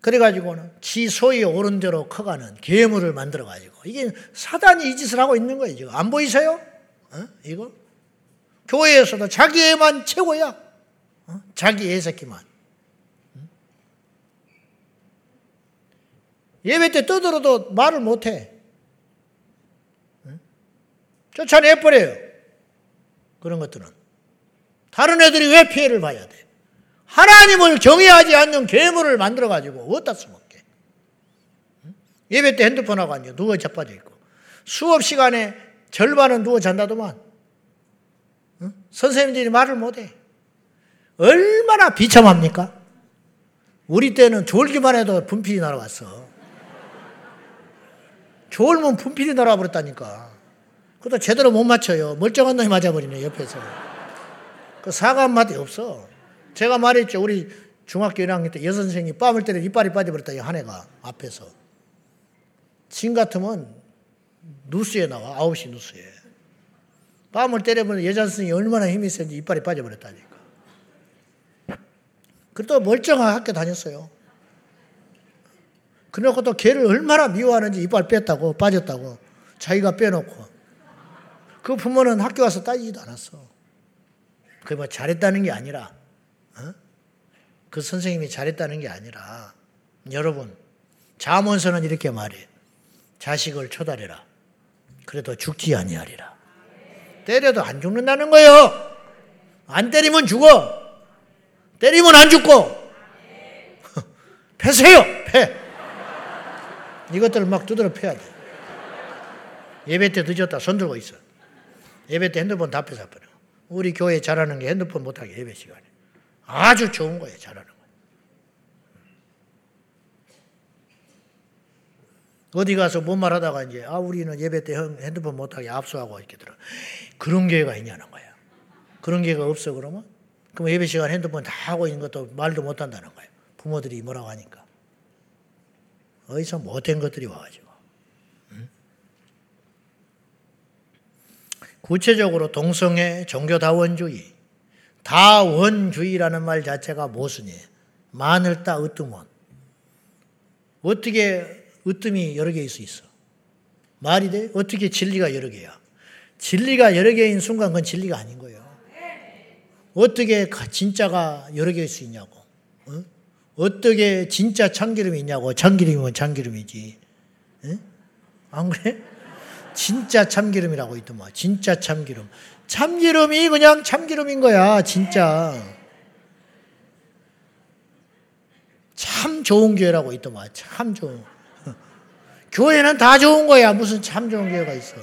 그래가지고는 지 소위 옳은 대로 커가는 괴물을 만들어가지고 이게 사단이 이 짓을 하고 있는 거예요 지금 안 보이세요? 어? 이거 교회에서도 자기 애만 최고야 어? 자기 애 새끼만 예배 때 떠들어도 말을 못해. 쫓아내버려요. 그런 것들은. 다른 애들이 왜 피해를 봐야 돼? 하나님을 경외하지 않는 괴물을 만들어 가지고 어디다 써먹게? 예배 때 핸드폰하고 앉아 누워 자빠져 있고 수업 시간에 절반은 누워 잔다더만 선생님들이 말을 못해. 얼마나 비참합니까? 우리 때는 졸기만 해도 분필이 날아왔어. 졸면 분필이 날아버렸다니까. 그것도 제대로 못 맞춰요. 멀쩡한 놈이 맞아버리네, 옆에서. 그 사과 한 마디 없어. 제가 말했죠. 우리 중학교 1학년 때 여선생이 뺨을 때려 이빨이 빠져버렸다, 한 애가 앞에서. 진 같으면 누스에 나와, 9시 누스에. 뺨을 때려보면 여자 선생이 얼마나 힘이 센지 이빨이 빠져버렸다니까. 그래도 멀쩡한 학교 다녔어요. 그래놓고 또 걔를 얼마나 미워하는지 이빨 뺐다고 빠졌다고 자기가 빼놓고 그 부모는 학교 와서 따지지도 않았어. 그게 뭐 잘했다는 게 아니라 어? 그 선생님이 잘했다는 게 아니라 여러분 자문서는 이렇게 말해 자식을 초달해라. 그래도 죽지 아니하리라. 때려도 안 죽는다는 거예요. 안 때리면 죽어. 때리면 안 죽고. [LAUGHS] 패세요. 패. 이것들을 막 두드려 패야 돼. 예배 때 늦었다. 손 들고 있어. 예배 때 핸드폰 다 뺏어버려. 우리 교회 잘하는 게 핸드폰 못하게 예배 시간에. 아주 좋은 거예요. 잘하는 거. 어디 가서 뭔 말 하다가 이제 아 우리는 예배 때 핸드폰 못하게 압수하고 이렇게 들어. 그런 기회가 있냐는 거야. 그런 기회가 없어 그러면 그럼 예배 시간 핸드폰 다 하고 있는 것도 말도 못 한다는 거예요. 부모들이 뭐라고 하니까. 어디서 못된 것들이 와가지고. 구체적으로 동성애, 종교다원주의, 다원주의라는 말 자체가 모순이에요. 마늘 따 으뜸원. 어떻게 으뜸이 여러 개일 수 있어? 말이 돼? 어떻게 진리가 여러 개야? 진리가 여러 개인 순간 그건 진리가 아닌 거예요. 어떻게 진짜가 여러 개일 수 있냐고. 어? 어떻게 진짜 참기름이 있냐고. 참기름이면 참기름이지. 에? 안 그래? 진짜 참기름이라고 있더만. 진짜 참기름. 참기름이 그냥 참기름인 거야. 진짜. 참 좋은 교회라고 있더만. 참 좋은. [LAUGHS] 교회는 다 좋은 거야. 무슨 참 좋은 교회가 있어.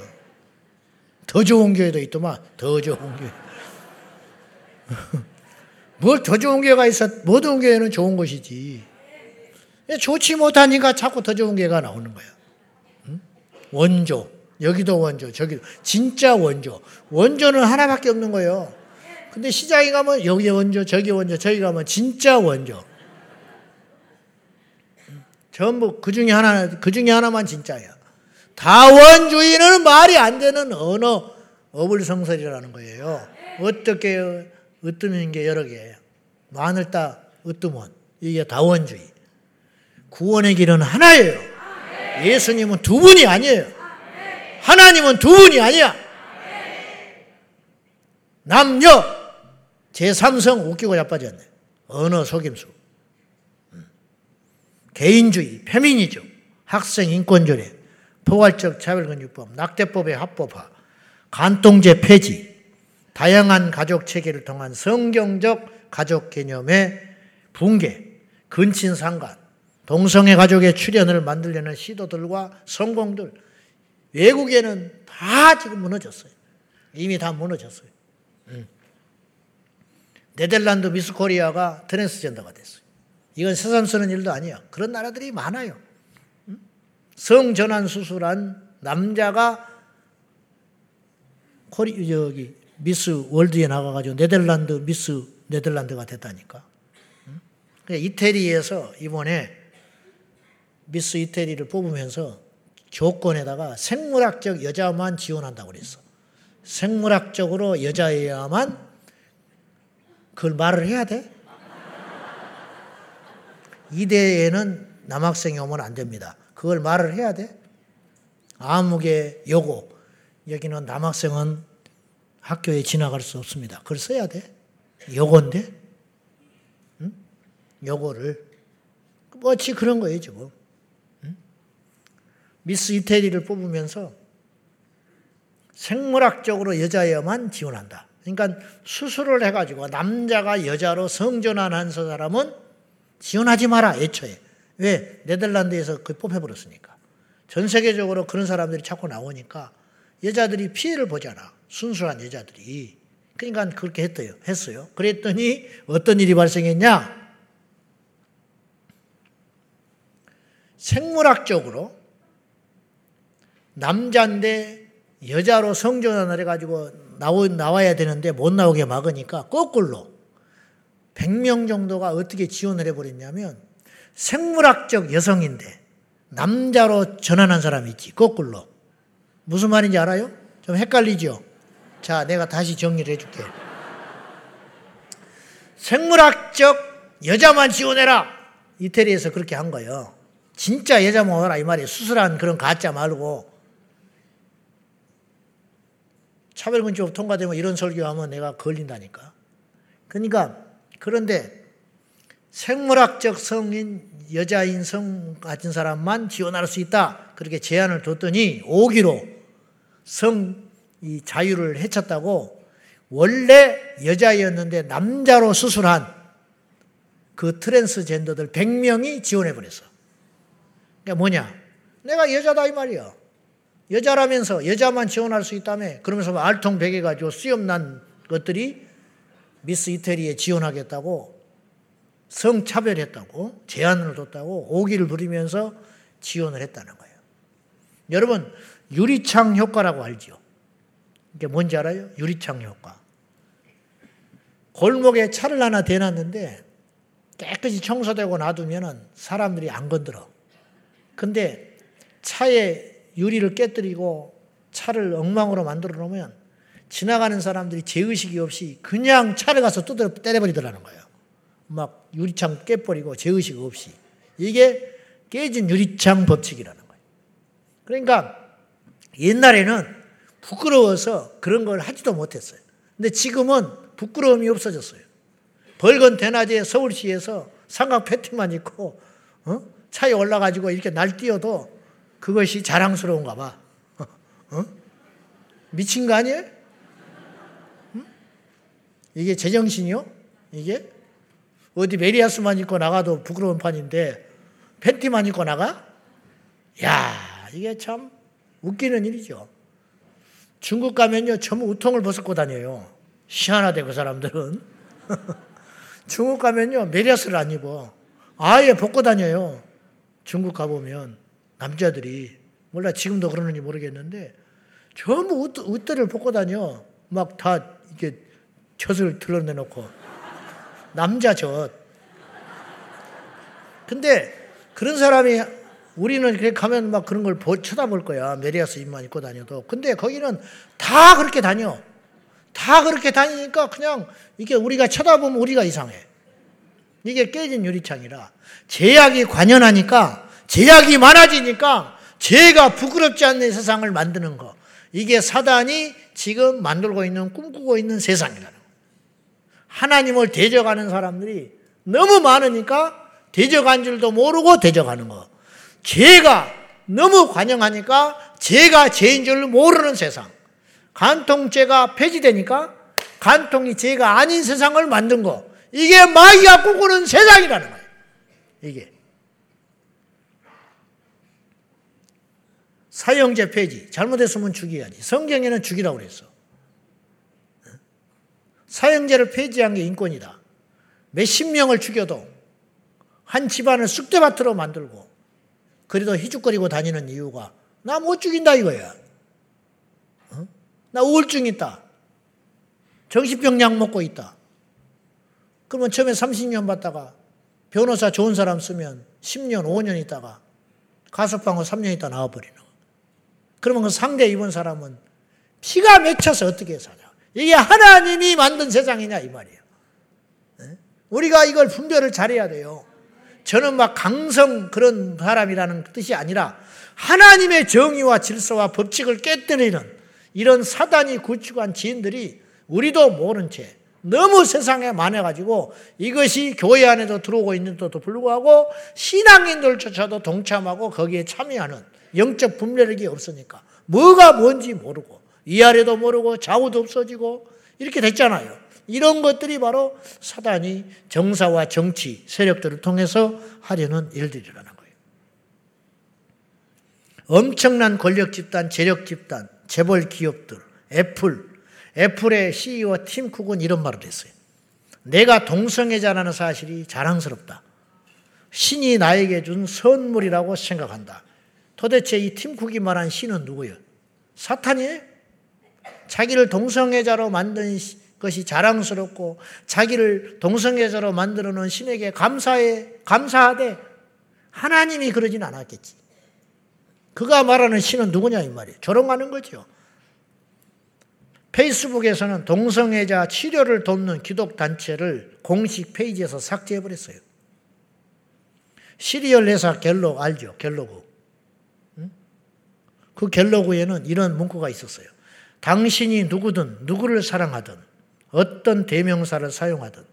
더 좋은 교회도 있더만. 더 좋은 교회. [LAUGHS] 뭘 더 좋은 교회가 있어? 모든 교회는 좋은 것이지. 좋지 못하니까 자꾸 더 좋은 교회가 나오는 거야. 원조. 여기도 원조, 저기도. 진짜 원조. 원조는 하나밖에 없는 거예요. 근데 시장에 가면 여기 원조, 저기 원조, 저기 가면 진짜 원조. 전부 그 중에 하나, 그 중에 하나만 진짜야. 다원주의는 말이 안 되는 언어, 어불성설이라는 거예요. 어떻게 으뜸인 게 여러 개예요. 마늘 따 으뜸원. 이게 다원주의. 구원의 길은 하나예요. 예수님은 두 분이 아니에요. 하나님은 두 분이 아니야. 남녀 제3성 웃기고 자빠졌네. 언어 속임수. 음. 개인주의, 페미니즘, 학생 인권조례, 포괄적 차별금지법, 낙태법의 합법화, 간통제 폐지, 다양한 가족 체계를 통한 성경적 가족 개념의 붕괴, 근친상간, 동성애 가족의 출현을 만들려는 시도들과 성공들, 외국에는 다 지금 무너졌어요. 이미 다 무너졌어요. 음. 네덜란드 미스 코리아가 트랜스젠더가 됐어요. 이건 세상 쓰는 일도 아니야. 그런 나라들이 많아요. 음? 성전환 수술한 남자가 코리 저기 미스 월드에 나가가지고 네덜란드 미스 네덜란드가 됐다니까. 음? 이태리에서 이번에 미스 이태리를 뽑으면서 조건에다가 생물학적 여자만 지원한다고 그랬어. 생물학적으로 여자여야만 그걸 말을 해야 돼? 이대에는 남학생이 오면 안 됩니다. 그걸 말을 해야 돼? 아무개 요고 여기는 남학생은 학교에 지나갈 수 없습니다. 그걸 써야 돼? 요건데? 응? 요거를 뭐지 그런 거예요 지금. 응? 미스 이태리를 뽑으면서 생물학적으로 여자여만 지원한다. 그러니까 수술을 해가지고 남자가 여자로 성전환한 사람은 지원하지 마라 애초에. 왜? 네덜란드에서 그 뽑혀버렸으니까. 전 세계적으로 그런 사람들이 자꾸 나오니까 여자들이 피해를 보잖아. 순수한 여자들이. 그러니까 그렇게 했어요. 했어요. 그랬더니 어떤 일이 발생했냐? 생물학적으로 남자인데 여자로 성전환을 해가지고 나오, 나와야 되는데 못 나오게 막으니까 거꾸로 100명 정도가 어떻게 지원을 해버렸냐면 생물학적 여성인데 남자로 전환한 사람이 있지, 거꾸로. 무슨 말인지 알아요? 좀 헷갈리죠? 자, 내가 다시 정리를 해줄게. 생물학적 여자만 지원해라! 이태리에서 그렇게 한 거예요. 진짜 여자만 오라, 이 말이에요. 수술한 그런 가짜 말고. 차별금지법 통과되면 이런 설교하면 내가 걸린다니까. 그러니까 그런데 생물학적 성인 여자인 성 가진 사람만 지원할 수 있다. 그렇게 제안을 뒀더니 오기로 성 이 자유를 해쳤다고 원래 여자였는데 남자로 수술한 그 트랜스젠더들 100명이 지원해 버렸어. 그러니까 뭐냐? 내가 여자다 이 말이야. 여자라면서 여자만 지원할 수 있다며 그러면서 알통베개 가지고 수염난 것들이 미스 이태리에 지원하겠다고 성차별했다고 제안을 뒀다고 오기를 부리면서 지원을 했다는 거예요. 여러분 유리창 효과라고 알죠? 이게 뭔지 알아요? 유리창 효과. 골목에 차를 하나 대놨는데 깨끗이 청소되고 놔두면 사람들이 안 건드려. 근데 차에 유리를 깨뜨리고 차를 엉망으로 만들어 놓으면 지나가는 사람들이 죄의식이 없이 그냥 차를 가서 뜯어 때려버리더라는 거예요. 막 유리창 깨버리고 죄의식 없이. 이게 깨진 유리창 법칙이라는 거예요. 그러니까 옛날에는 부끄러워서 그런 걸 하지도 못했어요. 근데 지금은 부끄러움이 없어졌어요. 벌건 대낮에 서울시에서 삼각 패티만 입고 어? 차에 올라가지고 이렇게 날뛰어도 그것이 자랑스러운가 봐. [LAUGHS] 어? 미친 거 아니에요? 응? 이게 제정신이요? 이게? 어디 메리아스만 입고 나가도 부끄러운 판인데 팬티만 입고 나가? 야, 이게 참 웃기는 일이죠. 중국 가면요, 전부 우통을 벗고 다녀요. 희한하대, 그 사람들은. [LAUGHS] 중국 가면요, 메리아스를 안 입어. 아예 벗고 다녀요. 중국 가보면. 남자들이 몰라 지금도 그러는지 모르겠는데 전부 옷, 옷들을 벗고 다녀. 막 다 이렇게 젖을 드러내놓고 남자 젖. 근데 그런 사람이 우리는 그렇게 가면 막 그런 걸 쳐다볼 거야. 메리아스 입만 입고 다녀도. 근데 거기는 다 그렇게 다녀. 다 그렇게 다니니까 그냥 이게 우리가 쳐다보면 우리가 이상해. 이게 깨진 유리창이라 제약이 관연하니까 제약이 많아지니까 죄가 부끄럽지 않는 세상을 만드는 거. 이게 사단이 지금 만들고 있는 꿈꾸고 있는 세상이라는 거. 하나님을 대적하는 사람들이 너무 많으니까 대적한 줄도 모르고 대적하는 거. 죄가 너무 관영하니까 죄가 죄인 줄 모르는 세상. 간통죄가 폐지되니까 간통이 죄가 아닌 세상을 만든 거. 이게 마귀가 꿈꾸는 세상이라는 거예요. 이게. 사형제 폐지. 잘못했으면 죽여야지. 성경에는 죽이라고 그랬어. 사형제를 폐지한 게 인권이다. 몇십 명을 죽여도 한 집안을 쑥대밭으로 만들고 그래도 희죽거리고 다니는 이유가 나 못 죽인다 이거야. 어? 나 우울증 있다. 정신병 약 먹고 있다. 그러면 처음에 30년 받다가 변호사 좋은 사람 쓰면 10년, 5년 있다가 가석방을 3년 있다 나와버리는 거. 그러면 그 상대 입은 사람은 피가 맺혀서 어떻게 사냐. 이게 하나님이 만든 세상이냐 이 말이에요. 우리가 이걸 분별을 잘해야 돼요. 저는 막 강성 그런 사람이라는 뜻이 아니라 하나님의 정의와 질서와 법칙을 깨뜨리는 이런 사단이 구축한 지인들이 우리도 모른 채 너무 세상에 많아가지고 이것이 교회 안에도 들어오고 있는데도 불구하고 신앙인들조차도 동참하고 거기에 참여하는 영적 분별력이 없으니까 뭐가 뭔지 모르고 위아래도 모르고 좌우도 없어지고 이렇게 됐잖아요. 이런 것들이 바로 사단이 정사와 정치 세력들을 통해서 하려는 일들이라는 거예요. 엄청난 권력 집단, 재력 집단, 재벌 기업들, 애플, 애플의 CEO 팀 쿡은 이런 말을 했어요. 내가 동성애자라는 사실이 자랑스럽다. 신이 나에게 준 선물이라고 생각한다. 도대체 이 팀 쿡이 말한 신은 누구예요? 사탄이에요? 자기를 동성애자로 만든 것이 자랑스럽고 자기를 동성애자로 만들어 놓은 신에게 감사해, 감사하되 하나님이 그러진 않았겠지. 그가 말하는 신은 누구냐 이 말이에요. 조롱하는 거죠. 페이스북에서는 동성애자 치료를 돕는 기독단체를 공식 페이지에서 삭제해버렸어요. 시리얼 회사 켈로 알죠? 켈로그. 그 켈로그에는 이런 문구가 있었어요. 당신이 누구든 누구를 사랑하든 어떤 대명사를 사용하든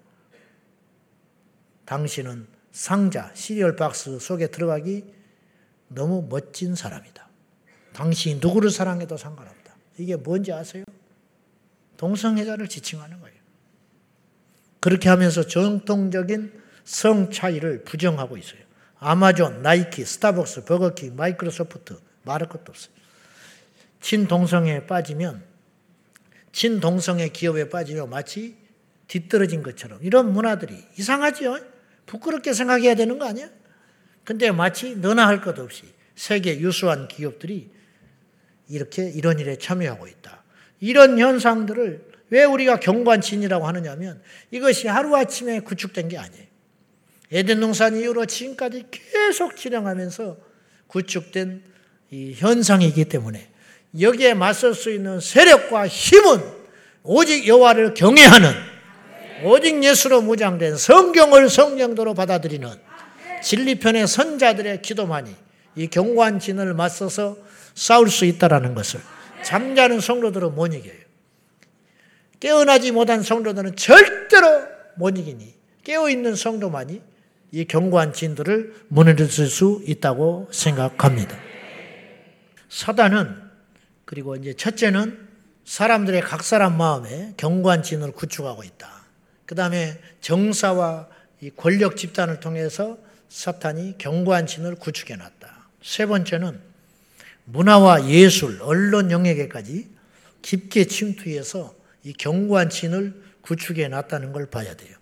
당신은 상자, 시리얼 박스 속에 들어가기 너무 멋진 사람이다. 당신이 누구를 사랑해도 상관없다. 이게 뭔지 아세요? 동성애자를 지칭하는 거예요. 그렇게 하면서 정통적인 성 차이를 부정하고 있어요. 아마존, 나이키, 스타벅스, 버거킹, 마이크로소프트 말할 것도 없어요. 친동성에 빠지면 친동성애 기업에 빠지면 마치 뒤떨어진 것처럼 이런 문화들이 이상하죠? 부끄럽게 생각해야 되는 거 아니야? 근데 마치 너나 할 것 없이 세계 유수한 기업들이 이렇게 이런 일에 참여하고 있다. 이런 현상들을 왜 우리가 경관친이라고 하느냐면 이것이 하루아침에 구축된 게 아니에요. 에덴 농산 이후로 지금까지 계속 진행하면서 구축된 이 현상이기 때문에 여기에 맞설 수 있는 세력과 힘은 오직 여호와를 경외하는 오직 예수로 무장된 성경을 성령도로 받아들이는 진리편의 선자들의 기도만이 이 경관 진을 맞서서 싸울 수 있다라는 것을 잠자는 성도들은 못 이겨요. 깨어나지 못한 성도들은 절대로 못 이기니 깨어 있는 성도만이 이 경관진들을 무너뜨릴 수 있다고 생각합니다. 사단은 그리고 이제 첫째는 사람들의 각 사람 마음에 경관진을 구축하고 있다. 그 다음에 정사와 이 권력 집단을 통해서 사탄이 경관진을 구축해 놨다. 세 번째는 문화와 예술, 언론 영역에까지 깊게 침투해서 이 경관진을 구축해 놨다는 걸 봐야 돼요.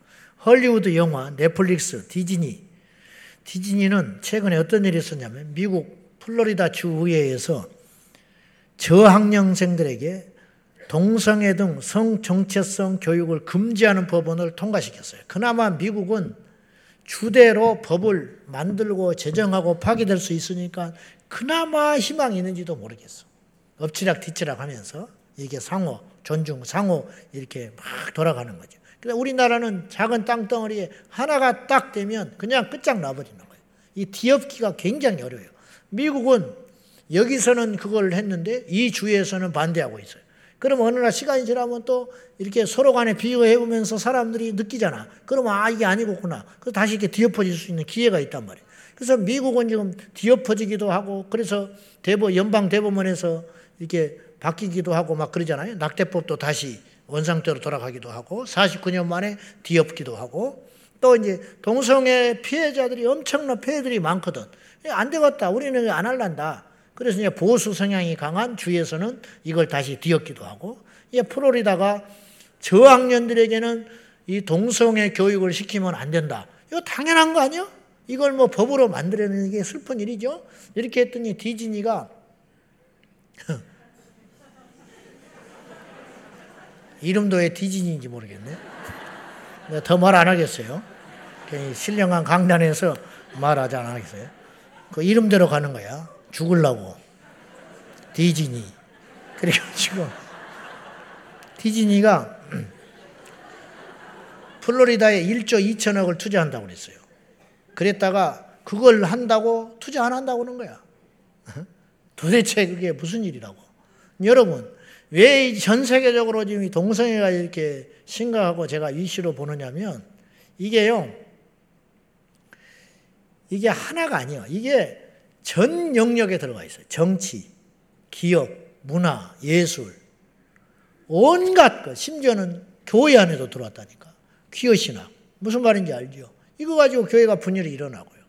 헐리우드 영화, 넷플릭스, 디즈니. 디즈니는 최근에 어떤 일이 있었냐면 미국 플로리다 주 의회에서 저학년생들에게 동성애 등 성 정체성 교육을 금지하는 법원을 통과시켰어요. 그나마 미국은 주대로 법을 만들고 제정하고 파기될 수 있으니까 그나마 희망이 있는지도 모르겠어. 엎치락 뒤치락 하면서 이게 상호, 존중, 상호 이렇게 막 돌아가는 거죠. 근데 우리나라는 작은 땅덩어리에 하나가 딱 되면 그냥 끝장 나버리는 거예요. 이 뒤엎기가 굉장히 어려워요. 미국은 여기서는 그걸 했는데 이 주에서는 반대하고 있어요. 그럼 어느 날 시간이 지나면 또 이렇게 서로 간에 비교해 보면서 사람들이 느끼잖아. 그러면 아 이게 아니고구나. 그래서 다시 이렇게 뒤엎어질 수 있는 기회가 있단 말이에요. 그래서 미국은 지금 뒤엎어지기도 하고 그래서 대법 연방 대법원에서 이렇게 바뀌기도 하고 막 그러잖아요. 낙태법도 다시 원상태로 돌아가기도 하고 49년 만에 뒤엎기도 하고 또 이제 동성애 피해자들이 엄청난 피해들이 많거든. 안 되겠다. 우리는 안 할란다. 그래서 이제 보수 성향이 강한 주에서는 이걸 다시 뒤엎기도 하고 이제 프로리다가 저학년들에게는 이 동성애 교육을 시키면 안 된다. 이거 당연한 거 아니야? 이걸 뭐 법으로 만들어내는 게 슬픈 일이죠. 이렇게 했더니 디즈니가 [LAUGHS] 이름도 왜 디즈니인지 모르겠네. 더 말 안 하겠어요. 신령한 강단에서 말하지 않겠어요. 그 이름대로 가는 거야. 죽을라고. 디즈니. 그래가지고 디즈니가 플로리다에 1조 2천억을 투자한다고 그랬어요. 그랬다가 그걸 한다고 투자 안 한다고 그러는 거야. 도대체 그게 무슨 일이라고. 여러분, 왜 전 세계적으로 지금 동성애가 이렇게 심각하고 제가 이슈로 보느냐면 이게요, 이게 하나가 아니에요. 이게 전 영역에 들어가 있어요. 정치, 기업, 문화, 예술, 온갖 것, 심지어는 교회 안에도 들어왔다니까. 퀴어 신학. 무슨 말인지 알죠? 이거 가지고 교회가 분열이 일어나고요.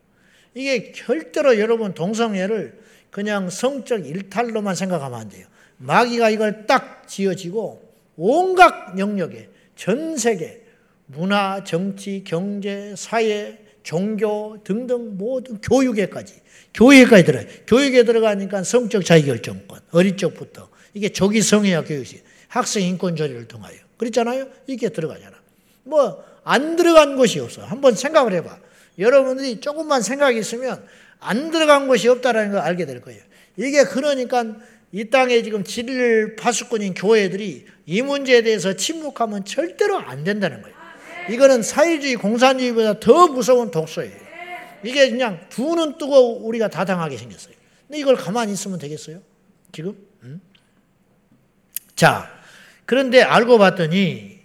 이게 절대로 여러분 동성애를 그냥 성적 일탈로만 생각하면 안 돼요. 마귀가 이걸 딱 지어지고 온갖 영역에 전 세계 문화, 정치, 경제, 사회, 종교 등등 모든 교육에까지 교육에까지 들어요. 교육에 들어가니까 성적 자기결정권 어릴 적부터 이게 조기 성애화 교육이 학생 인권 조례를 통하여 그랬잖아요. 이게 들어가잖아. 뭐 안 들어간 곳이 없어. 한번 생각을 해봐. 여러분들이 조금만 생각이 있으면 안 들어간 곳이 없다라는 걸 알게 될 거예요. 이게 그러니까 이 땅에 지금 진리 파수꾼인 교회들이 이 문제에 대해서 침묵하면 절대로 안 된다는 거예요. 이거는 사회주의, 공산주의보다 더 무서운 독소예요. 이게 그냥 두 눈 뜨고 우리가 다 당하게 생겼어요. 근데 이걸 가만히 있으면 되겠어요? 지금? 음? 자, 그런데 알고 봤더니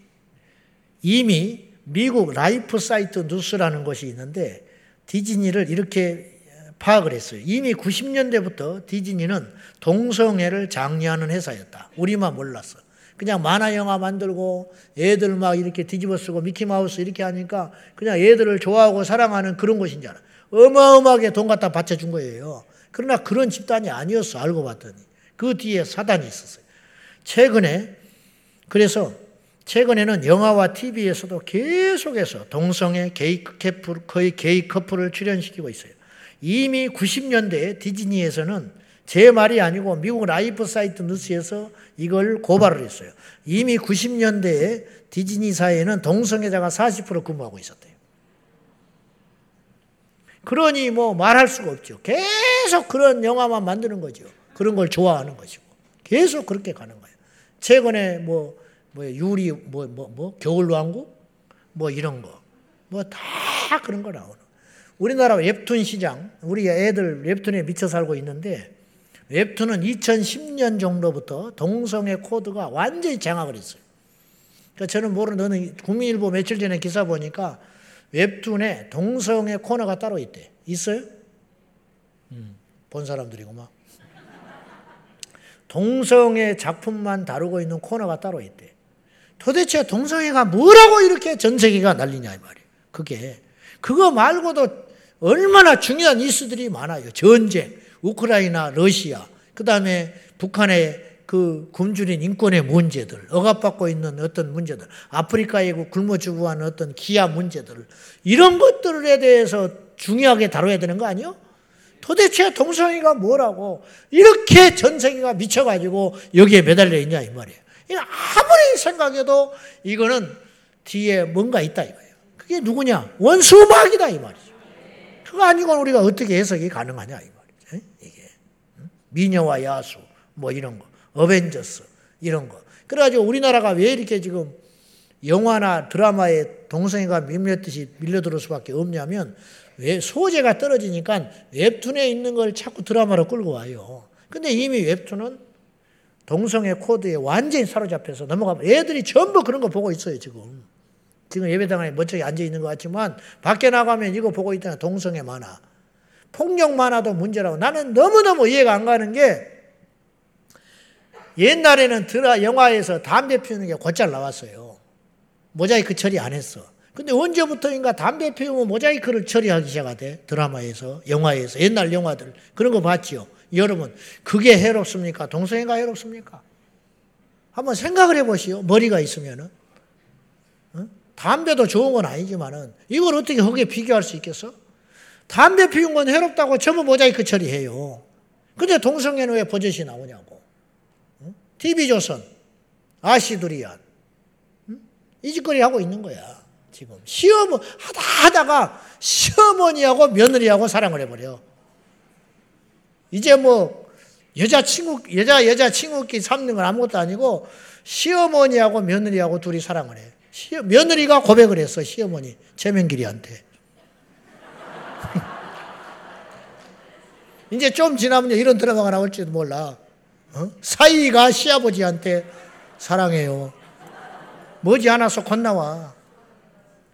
이미 미국 LifeSiteNews라는 것이 있는데 디즈니를 이렇게 파악을 했어요. 이미 90년대부터 디즈니는 동성애를 장려하는 회사였다. 우리만 몰랐어. 그냥 만화 영화 만들고 애들 막 이렇게 뒤집어 쓰고 미키마우스 이렇게 하니까 그냥 애들을 좋아하고 사랑하는 그런 것인 줄 알아. 어마어마하게 돈 갖다 바쳐준 거예요. 그러나 그런 집단이 아니었어. 알고 봤더니. 그 뒤에 사단이 있었어요. 최근에, 그래서 최근에는 영화와 TV에서도 계속해서 동성애 게이 커플, 거의 게이 커플을 출연시키고 있어요. 이미 90년대에 디즈니에서는 제 말이 아니고 미국 LifeSiteNews에서 이걸 고발을 했어요. 이미 90년대에 디즈니사에는 동성애자가 40% 근무하고 있었대요. 그러니 뭐 말할 수가 없죠. 계속 그런 영화만 만드는 거죠. 그런 걸 좋아하는 것이고. 계속 그렇게 가는 거예요. 최근에 뭐, 뭐, 유리, 뭐, 뭐, 뭐, 겨울왕국? 뭐 이런 거. 뭐 다 그런 거 나오는. 우리나라 웹툰 시장, 우리 애들 웹툰에 미쳐 살고 있는데 웹툰은 2010년 정도부터 동성애 코드가 완전히 장악을 했어요. 그러니까 저는 모르는 국민일보 며칠 전에 기사 보니까 웹툰에 동성애 코너가 따로 있대. 있어요? 음, 본 사람들이구만. 동성애 작품만 다루고 있는 코너가 따로 있대. 도대체 동성애가 뭐라고 이렇게 전 세계가 난리냐 이 말이에요. 그게 그거 말고도 얼마나 중요한 이슈들이 많아요. 전쟁, 우크라이나, 러시아, 그 다음에 북한의 그 굶주린 인권의 문제들, 억압받고 있는 어떤 문제들, 아프리카에 굶어 죽어가는 어떤 기아 문제들, 이런 것들에 대해서 중요하게 다뤄야 되는 거 아니요? 도대체 동성애가 뭐라고 이렇게 전 세계가 미쳐가지고 여기에 매달려 있냐 이 말이에요. 아무리 생각해도 이거는 뒤에 뭔가 있다 이거예요. 그게 누구냐? 원수마귀다 이 말이죠. 그거 아니고 우리가 어떻게 해석이 가능하냐 이말 이게 미녀와 야수 뭐 이런 거, 어벤져스 이런 거. 그래가지고 우리나라가 왜 이렇게 지금 영화나 드라마에 동성애가 밀렸듯이 밀려들 수밖에 없냐면 왜 소재가 떨어지니까 웹툰에 있는 걸 자꾸 드라마로 끌고 와요. 근데 이미 웹툰은 동성애 코드에 완전히 사로잡혀서 넘어가. 애들이 전부 그런 거 보고 있어요, 지금. 지금 예배당에 멋지게 앉아 있는 것 같지만 밖에 나가면 이거 보고 있다가 동성애 만화. 폭력 만화도 문제라고. 나는 너무너무 이해가 안 가는 게 옛날에는 드라 영화에서 담배 피우는 게 곧잘 나왔어요. 모자이크 처리 안 했어. 근데 언제부터인가 담배 피우면 모자이크를 처리하기 시작하대. 드라마에서, 영화에서, 옛날 영화들. 그런 거 봤지요. 여러분, 그게 해롭습니까? 동성애가 해롭습니까? 한번 생각을 해보시오. 머리가 있으면은. 어? 담배도 좋은 건 아니지만은, 이걸 어떻게 흙에 비교할 수 있겠어? 담배 피운 건 해롭다고 전부 모자이크 처리해요. 근데 동성애는 왜 버젓이 나오냐고. 어? TV조선, 아시두리안. 이 짓거리 하고 있는 거야. 지금 시어머 하다 하다가 시어머니하고 며느리하고 사랑을 해버려. 이제 뭐 여자 친구 여자 여자 친구끼리 삼는 건 아무것도 아니고 시어머니하고 며느리하고 둘이 사랑을 해. 시어, 며느리가 고백을 했어 시어머니 최명길이한테. 이제 좀 지나면 이런 드라마가 나올지도 몰라. 어? 사이가 시아버지한테 사랑해요. 머지않아서 곧 나와.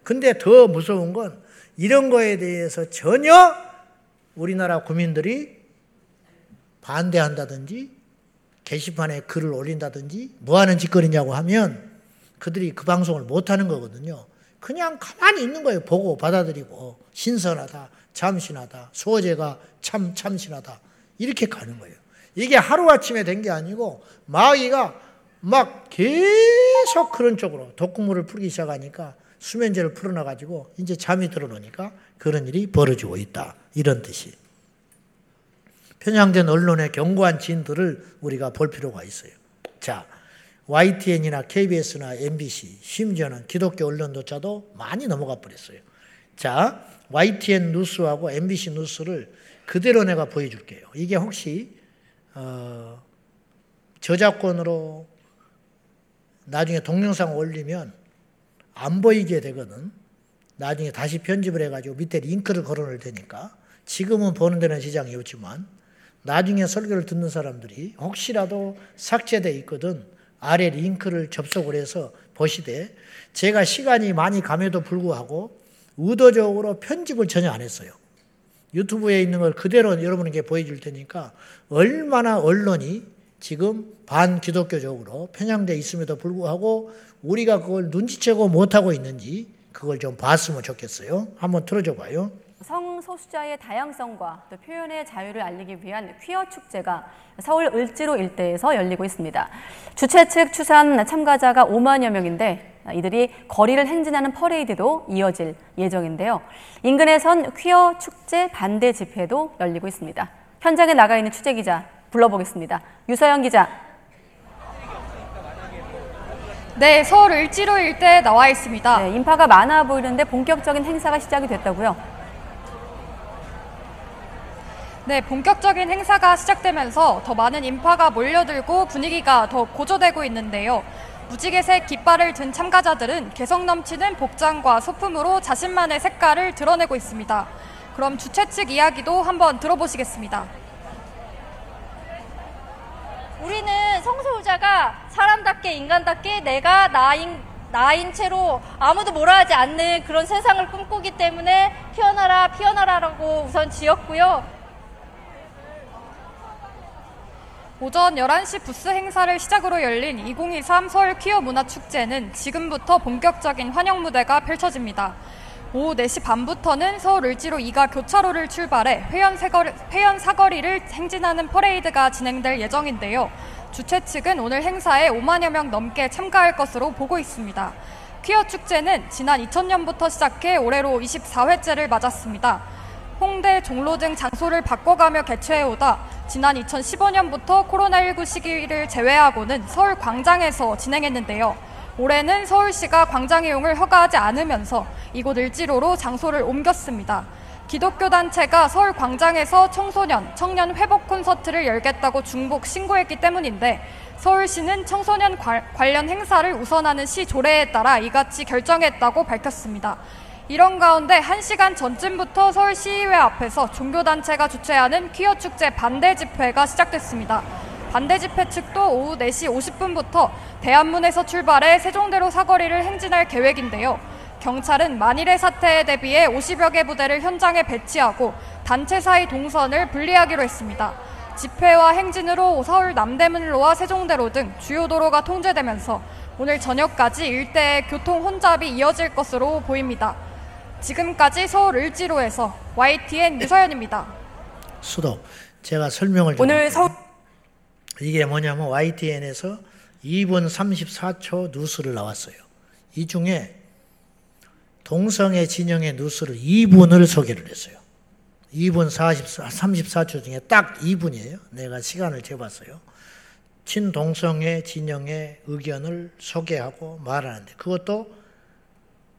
근데 더 무서운 건 이런 거에 대해서 전혀 우리나라 국민들이 반대한다든지 게시판에 글을 올린다든지 뭐 하는 짓거리냐고 하면 그들이 그 방송을 못 하는 거거든요. 그냥 가만히 있는 거예요. 보고 받아들이고 신선하다, 참신하다, 소재가 참 참신하다 이렇게 가는 거예요. 이게 하루아침에 된 게 아니고 마귀가 막 계속 그런 쪽으로 독극물을 풀기 시작하니까 수면제를 풀어놔가지고 이제 잠이 들어오니까 그런 일이 벌어지고 있다. 이런 뜻이. 편향된 언론의 견고한 진들을 우리가 볼 필요가 있어요. 자, YTN이나 KBS나 MBC, 심지어는 기독교 언론조차도 많이 넘어가 버렸어요. 자, YTN 뉴스하고 MBC 뉴스를 그대로 내가 보여줄게요. 이게 혹시 어, 저작권으로 나중에 동영상 올리면 안 보이게 되거든. 나중에 다시 편집을 해가지고 밑에 링크를 걸어놓을 테니까 지금은 보는 데는 지장이 없지만 나중에 설교를 듣는 사람들이 혹시라도 삭제돼 있거든 아래 링크를 접속을 해서 보시되 제가 시간이 많이 감에도 불구하고 의도적으로 편집을 전혀 안 했어요. 유튜브에 있는 걸 그대로 여러분에게 보여줄 테니까 얼마나 언론이 지금 반기독교적으로 편향돼 있음에도 불구하고 우리가 그걸 눈치채고 못하고 있는지 그걸 좀 봤으면 좋겠어요. 한번 틀어줘 봐요. 성소수자의 다양성과 또 표현의 자유를 알리기 위한 퀴어 축제가 서울 을지로 일대에서 열리고 있습니다. 주최 측 추산 참가자가 5만여 명인데 이들이 거리를 행진하는 퍼레이드도 이어질 예정인데요. 인근에선 퀴어 축제 반대 집회도 열리고 있습니다. 현장에 나가 있는 취재 기자 불러보겠습니다. 유서영 기자. 네, 서울 을지로 일대에 나와 있습니다. 네, 인파가 많아 보이는데 본격적인 행사가 시작이 됐다고요? 네, 본격적인 행사가 시작되면서 더 많은 인파가 몰려들고 분위기가 더 고조되고 있는데요. 무지개색 깃발을 든 참가자들은 개성 넘치는 복장과 소품으로 자신만의 색깔을 드러내고 있습니다. 그럼 주최 측 이야기도 한번 들어보시겠습니다. 우리는 성소유자가 사람답게 인간답게 내가 나인 나인 채로 아무도 뭐라 하지 않는 그런 세상을 꿈꾸기 때문에 피어나라 피어나라라고 우선 지었고요. 오전 11시 부스 행사를 시작으로 열린 2023 서울 퀴어 문화축제는 지금부터 본격적인 환영 무대가 펼쳐집니다. 오후 4시 반부터는 서울 을지로 2가 교차로를 출발해 회원, 사거리, 회원 사거리를 행진하는 퍼레이드가 진행될 예정인데요. 주최 측은 오늘 행사에 5만여 명 넘게 참가할 것으로 보고 있습니다. 퀴어 축제는 지난 2000년부터 시작해 올해로 24회째를 맞았습니다. 홍대, 종로 등 장소를 바꿔가며 개최해오다 지난 2015년부터 코로나19 시기를 제외하고는 서울 광장에서 진행했는데요. 올해는 서울시가 광장 이용을 허가하지 않으면서 이곳 을지로로 장소를 옮겼습니다. 기독교 단체가 서울 광장에서 청소년, 청년 회복 콘서트를 열겠다고 중복 신고했기 때문인데 서울시는 청소년 관련 행사를 우선하는 시 조례에 따라 이같이 결정했다고 밝혔습니다. 이런 가운데 1시간 전쯤부터 서울시의회 앞에서 종교단체가 주최하는 퀴어 축제 반대 집회가 시작됐습니다. 반대 집회 측도 오후 4시 50분부터 대한문에서 출발해 세종대로 사거리를 행진할 계획인데요. 경찰은 만일의 사태에 대비해 50여 개 부대를 현장에 배치하고 단체 사이 동선을 분리하기로 했습니다. 집회와 행진으로 서울 남대문로와 세종대로 등 주요 도로가 통제되면서 오늘 저녁까지 일대의 교통 혼잡이 이어질 것으로 보입니다. 지금까지 서울 을지로에서 YTN 유서연입니다. 수도 제가 설명을 오늘 서울 이게 뭐냐면 YTN에서 2분 34초 뉴스를 나왔어요. 이 중에 동성애 진영의 뉴스를 2분을 소개를 했어요. 2분 44, 34초 중에 딱 2분이에요. 내가 시간을 재봤어요. 친동성애 진영의 의견을 소개하고 말하는데 그것도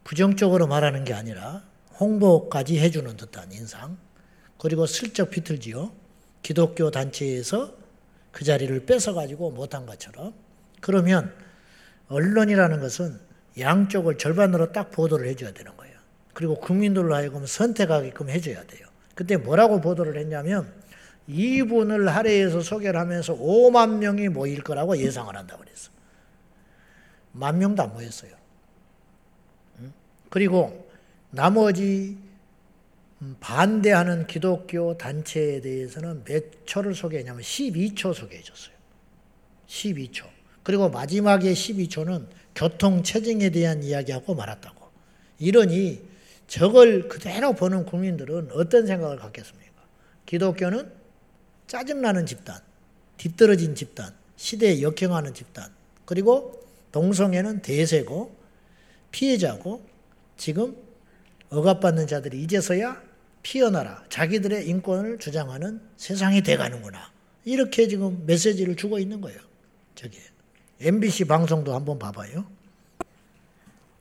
부정적으로 말하는 게 아니라 홍보까지 해주는 듯한 인상. 그리고 슬쩍 비틀지요. 기독교 단체에서 그 자리를 뺏어가지고 못한 것처럼. 그러면 언론이라는 것은 양쪽을 절반으로 딱 보도를 해줘야 되는 거예요. 그리고 국민들로 하여금 선택하게끔 해줘야 돼요. 그때 뭐라고 보도를 했냐면 이분을 할애해서 소개를 하면서 5만 명이 모일 거라고 예상을 한다고 그랬어. 만 명도 안 모였어요. 그리고 나머지 반대하는 기독교 단체에 대해서는 몇 초를 소개했냐면 12초 소개해 줬어요. 12초. 그리고 마지막에 12초는 교통 체증에 대한 이야기하고 말았다고. 이러니 저걸 그대로 보는 국민들은 어떤 생각을 갖겠습니까? 기독교는 짜증나는 집단, 뒤떨어진 집단, 시대에 역행하는 집단, 그리고 동성애는 대세고 피해자고 지금 억압받는 자들이 이제서야 피어나라. 자기들의 인권을 주장하는 세상이 돼가는구나. 이렇게 지금 메시지를 주고 있는 거예요. 저기. MBC 방송도 한번 봐봐요.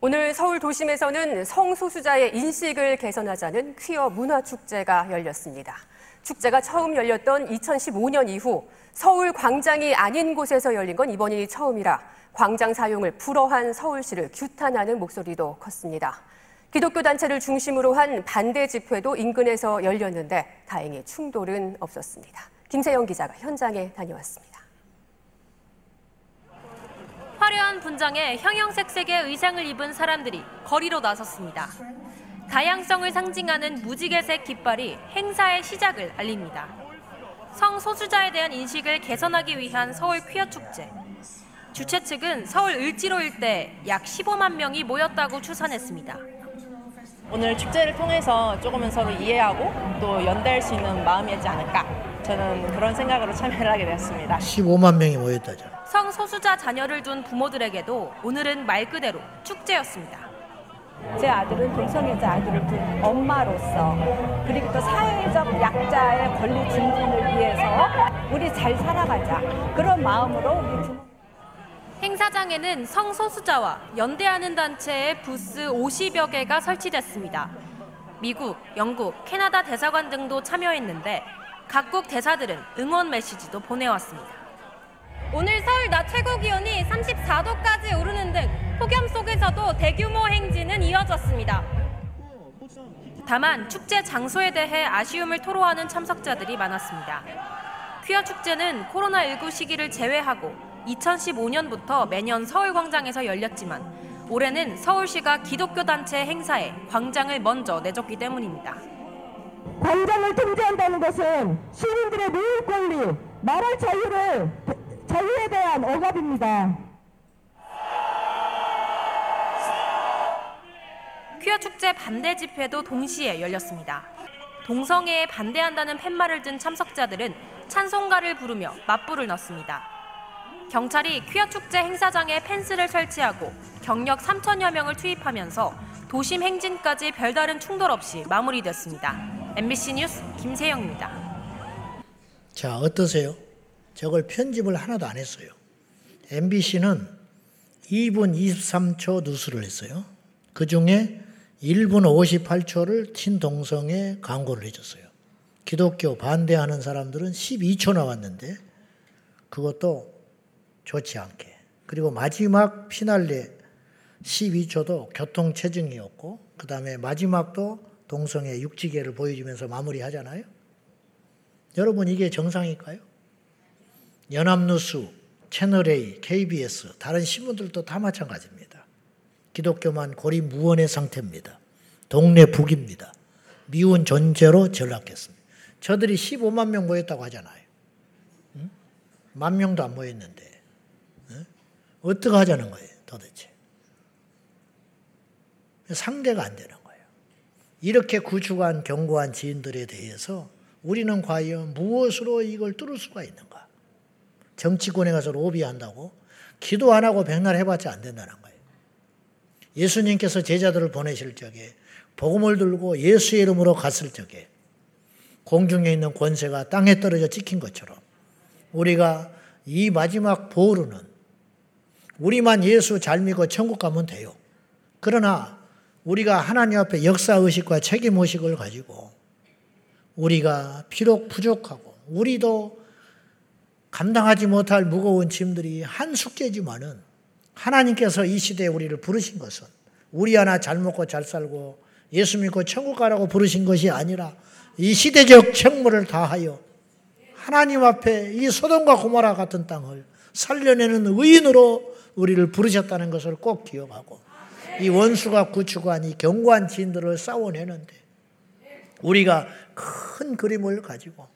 오늘 서울 도심에서는 성소수자의 인식을 개선하자는 퀴어 문화 축제가 열렸습니다. 축제가 처음 열렸던 2015년 이후 서울 광장이 아닌 곳에서 열린 건 이번이 처음이라 광장 사용을 불허한 서울시를 규탄하는 목소리도 컸습니다. 기독교 단체를 중심으로 한 반대 집회도 인근에서 열렸는데 다행히 충돌은 없었습니다. 김세영 기자가 현장에 다녀왔습니다. 화려한 분장에 형형색색의 의상을 입은 사람들이 거리로 나섰습니다. 다양성을 상징하는 무지개색 깃발이 행사의 시작을 알립니다. 성소수자에 대한 인식을 개선하기 위한 서울 퀴어 축제. 주최 측은 서울 을지로 일대 약 15만 명이 모였다고 추산했습니다. 오늘 축제를 통해서 조금은 서로 이해하고 또 연대할 수 있는 마음이었지 않을까 저는 그런 생각으로 참여를 하게 되었습니다. 15만 명이 모였다죠. 성소수자 자녀를 둔 부모들에게도 오늘은 말 그대로 축제였습니다. 제 아들은 동성애자 아들을 둔 엄마로서 그리고 또 사회적 약자의 권리 증진을 위해서 우리 잘 살아가자 그런 마음으로 우리 부모 행사장에는 성소수자와 연대하는 단체의 부스 50여 개가 설치됐습니다. 미국, 영국, 캐나다 대사관 등도 참여했는데 각국 대사들은 응원 메시지도 보내왔습니다. 오늘 서울 낮 최고 기온이 34도까지 오르는 등 폭염 속에서도 대규모 행진은 이어졌습니다. 다만 축제 장소에 대해 아쉬움을 토로하는 참석자들이 많았습니다. 퀴어 축제는 코로나19 시기를 제외하고 2015년부터 매년 서울광장에서 열렸지만 올해는 서울시가 기독교 단체 행사에 광장을 먼저 내줬기 때문입니다. 광장을 통제한다는 것은 시민들의 노일 권리, 말할 자유를 자유에 대한 억압입니다. 퀴어 축제 반대 집회도 동시에 열렸습니다. 동성애에 반대한다는 팻말을 든 참석자들은 찬송가를 부르며 맞불을 넣습니다. 경찰이 퀴어 축제 행사장에 펜스를 설치하고 경력 3천여 명을 투입하면서 도심 행진까지 별다른 충돌 없이 마무리됐습니다. MBC 뉴스 김세영입니다. 자, 어떠세요? 저걸 편집을 하나도 안 했어요. MBC는 2분 23초 뉴스를 했어요. 그 중에 1분 58초를 친동성에 광고를 해줬어요. 기독교 반대하는 사람들은 12초 나왔는데 그것도 좋지 않게. 그리고 마지막 피날레 12초도 교통체증이었고 그 다음에 마지막도 동성애 육지계를 보여주면서 마무리하잖아요. 여러분 이게 정상일까요? 연합뉴스, 채널A, KBS, 다른 신문들도 다 마찬가지입니다. 기독교만 고리 무원의 상태입니다. 동네 북입니다. 미운 존재로 전락했습니다. 저들이 15만 명 모였다고 하잖아요. 응? 만 명도 안 모였는데 응? 어떻게 하자는 거예요 도대체. 상대가 안 되는 거예요. 이렇게 구축한 견고한 지인들에 대해서 우리는 과연 무엇으로 이걸 뚫을 수가 있는가? 정치권에 가서 로비한다고 기도 안 하고 백날 해봤자 안 된다는 거예요. 예수님께서 제자들을 보내실 적에 복음을 들고 예수의 이름으로 갔을 적에 공중에 있는 권세가 땅에 떨어져 찍힌 것처럼 우리가 이 마지막 보루는 우리만 예수 잘 믿고 천국 가면 돼요. 그러나 우리가 하나님 앞에 역사 의식과 책임 의식을 가지고 우리가 비록 부족하고 우리도 감당하지 못할 무거운 짐들이 한 숙제지만은 하나님께서 이 시대에 우리를 부르신 것은 우리 하나 잘 먹고 잘 살고 예수 믿고 천국 가라고 부르신 것이 아니라 이 시대적 책무를 다하여 하나님 앞에 이 소돔과 고모라 같은 땅을 살려내는 의인으로 우리를 부르셨다는 것을 꼭 기억하고 이 원수가 구축한 이 견고한 진들을 싸워내는데 우리가 큰 그림을 가지고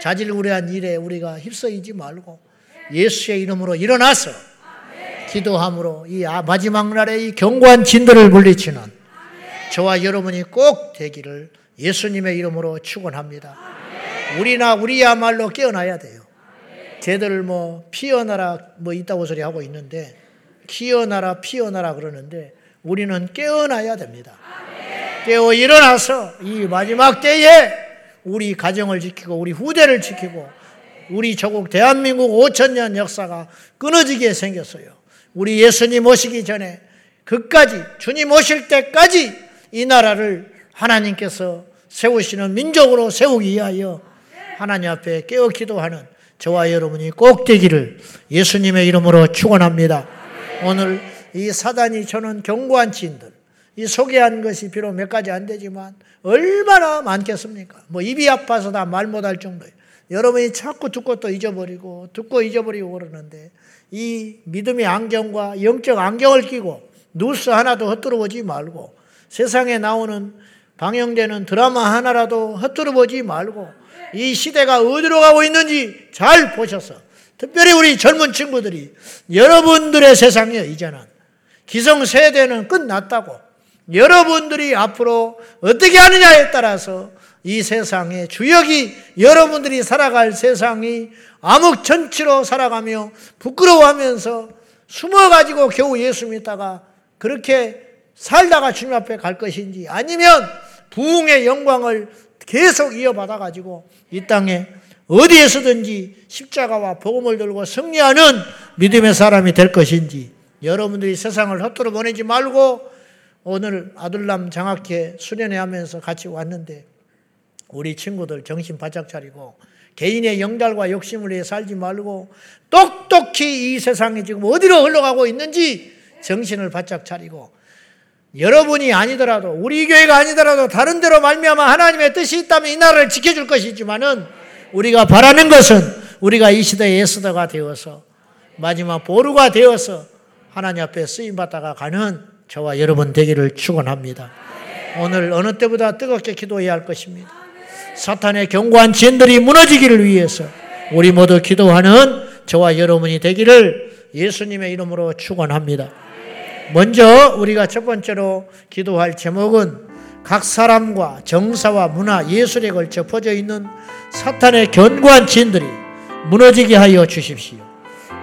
자질구레한 일에 우리가 휩싸이지 말고 예수의 이름으로 일어나서 기도함으로 이 아, 마지막 날에 이 견고한 진들을 물리치는 저와 여러분이 꼭 되기를 예수님의 이름으로 축원합니다. 우리나 우리야말로 깨어나야 돼요. 쟤들 뭐 피어나라 뭐 있다고 소리 하고 있는데 키어나라 피어나라 그러는데 우리는 깨어나야 됩니다. 깨어 일어나서 이 마지막 때에 우리 가정을 지키고 우리 후대를 지키고 우리 조국 대한민국 5천 년 역사가 끊어지게 생겼어요. 우리 예수님 오시기 전에 그까지 주님 오실 때까지 이 나라를 하나님께서 세우시는 민족으로 세우기 위하여 하나님 앞에 깨어 기도하는 저와 여러분이 꼭 되기를 예수님의 이름으로 축원합니다. 오늘 이 사단이 저는 견고한 지인들 이 소개한 것이 비록 몇 가지 안 되지만 얼마나 많겠습니까? 뭐 입이 아파서 다 말 못할 정도예요. 여러분이 자꾸 듣고 또 잊어버리고 듣고 잊어버리고 그러는데 이 믿음의 안경과 영적 안경을 끼고 뉴스 하나도 헛들어 보지 말고 세상에 나오는 방영되는 드라마 하나라도 헛들어 보지 말고 이 시대가 어디로 가고 있는지 잘 보셔서 특별히 우리 젊은 친구들이 여러분들의 세상이에요, 이제는. 기성세대는 끝났다고. 여러분들이 앞으로 어떻게 하느냐에 따라서 이 세상의 주역이 여러분들이 살아갈 세상이 암흑전치로 살아가며 부끄러워하면서 숨어가지고 겨우 예수 믿다가 그렇게 살다가 주님 앞에 갈 것인지 아니면 부흥의 영광을 계속 이어받아 가지고 이 땅에 어디에서든지 십자가와 복음을 들고 승리하는 믿음의 사람이 될 것인지 여러분들이 세상을 헛돌아 보내지 말고 오늘 아들남 장학회 수련회 하면서 같이 왔는데 우리 친구들 정신 바짝 차리고 개인의 영달과 욕심을 위해 살지 말고 똑똑히 이 세상이 지금 어디로 흘러가고 있는지 정신을 바짝 차리고 여러분이 아니더라도 우리 교회가 아니더라도 다른 데로 말미암아 하나님의 뜻이 있다면 이 나라를 지켜줄 것이지만은 우리가 바라는 것은 우리가 이 시대의 예수다가 되어서 마지막 보루가 되어서 하나님 앞에 쓰임 받다가 가는 저와 여러분 되기를 축원합니다. 오늘 어느 때보다 뜨겁게 기도해야 할 것입니다. 사탄의 견고한 진들이 무너지기를 위해서 우리 모두 기도하는 저와 여러분이 되기를 예수님의 이름으로 축원합니다. 먼저 우리가 첫 번째로 기도할 제목은 각 사람과 정사와 문화, 예술에 걸쳐 퍼져 있는 사탄의 견고한 진들이 무너지게 하여 주십시오.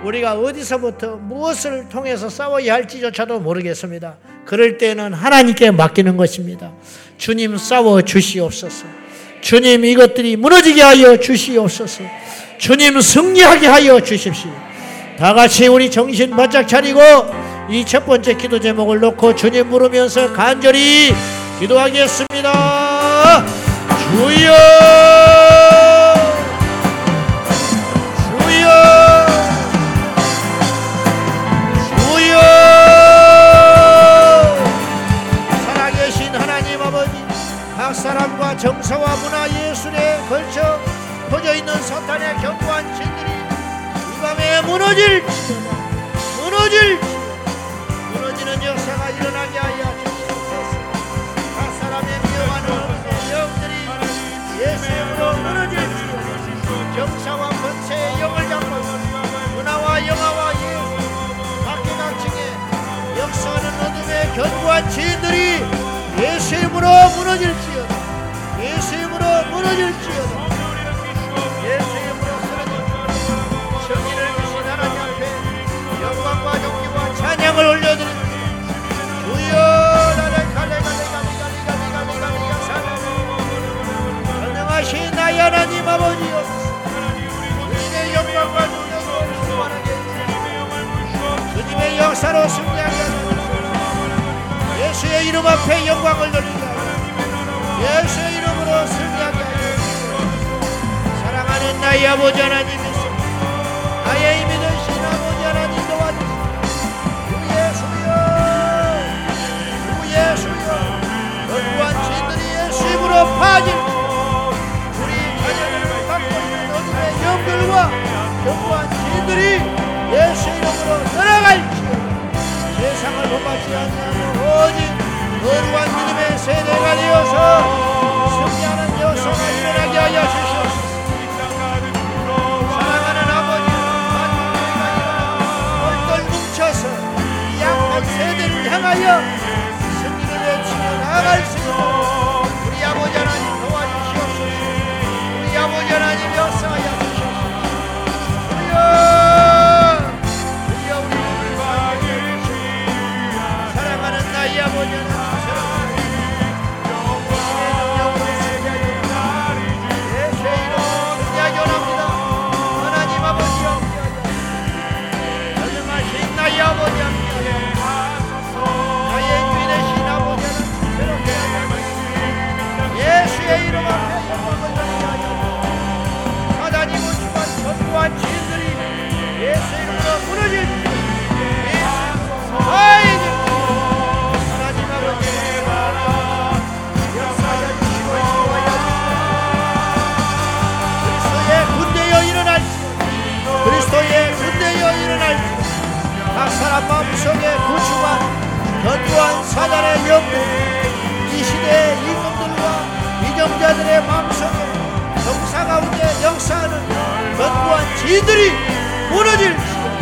우리가 어디서부터 무엇을 통해서 싸워야 할지조차도 모르겠습니다. 그럴 때는 하나님께 맡기는 것입니다. 주님 싸워 주시옵소서. 주님 이것들이 무너지게 하여 주시옵소서. 주님 승리하게 하여 주십시오. 다 같이 우리 정신 바짝 차리고 이 첫 번째 기도 제목을 놓고 주님 부르면서 간절히 기도하겠습니다. 주여! 정서와 문화 예술에 걸쳐 퍼져 있는 사탄의 견고한 진들이 이 밤에 무너질지어다. 무너질지어다. 무너지는 역사가 일어나게 하여 주시옵소서. 각 사람의 미워하는 영들이 예수님으로 무너질지어다. 정사와 권세의 영을 잡고 문화와 영화와 예술 각계 각층의 역사하는 어둠의 견고한 지인들이 예수 이름으로 무너질지어다 예수 이름으로 무너질지어다 찬양을 올려드립니다 나의 하나님 아버지여 주님의 영광과 충만하게 해주시옵소서. 주님의 역사로 승리하게 하소서. 예수의 이름 앞에 영광을 돌리게 하소서. 예수의 이름으로 승리하게 하소서. 사랑하는 나의 아버지 하나님 나의 힘이 되신 아버지 하나님 도와주시옵소서 주 예수여 주 예수여. 견고한 진들이 예수 이름으로 파질 진들이 예수 이름으로 떠나갈지어다 세상을 본받지 않는 오직 거룩한 믿음의 세대가 되어서 승리하는 역사가 일어나게 하여 주시옵소서. 사랑하는 아버지 똘똘 뭉쳐서 이 약한 세대를 향하여 승리를 외치며 나아갈 수 있도록 마음속에 구주한 견고한 사단의 영들 이 시대의 임금들과 위정자들의 마음속에 정사 가운데 역사하는 견고한 지들이 무너질지어다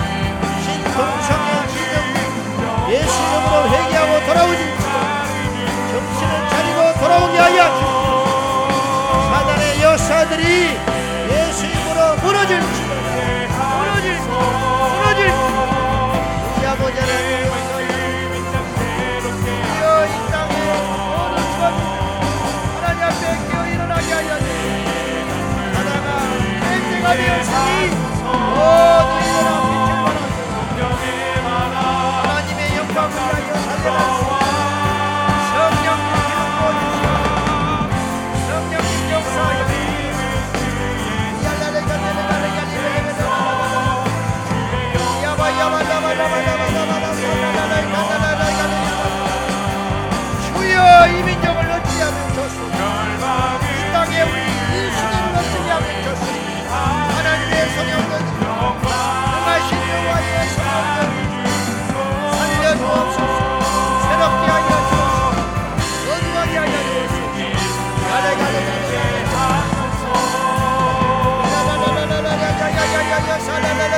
신동성의 지정 예수 이름으로 회개하고 돌아오질지어다 정신을 차리고 돌아오게 하여 사단의 여사들이 예수 이름으로 무너질 지 하나님 앞에 깨어 일어나게 하여 주옵소서 하나가 맹대가 되었으니 하면 좋습니까 이 땅에 우리 이 시대를 어찌하면 좋습니까 하나님의 성령들 하신 여호와의 성령들 살려주옵소서 새롭게 하여 주옵소서 거룩하게 하여 가래 가래 가래 가래 나의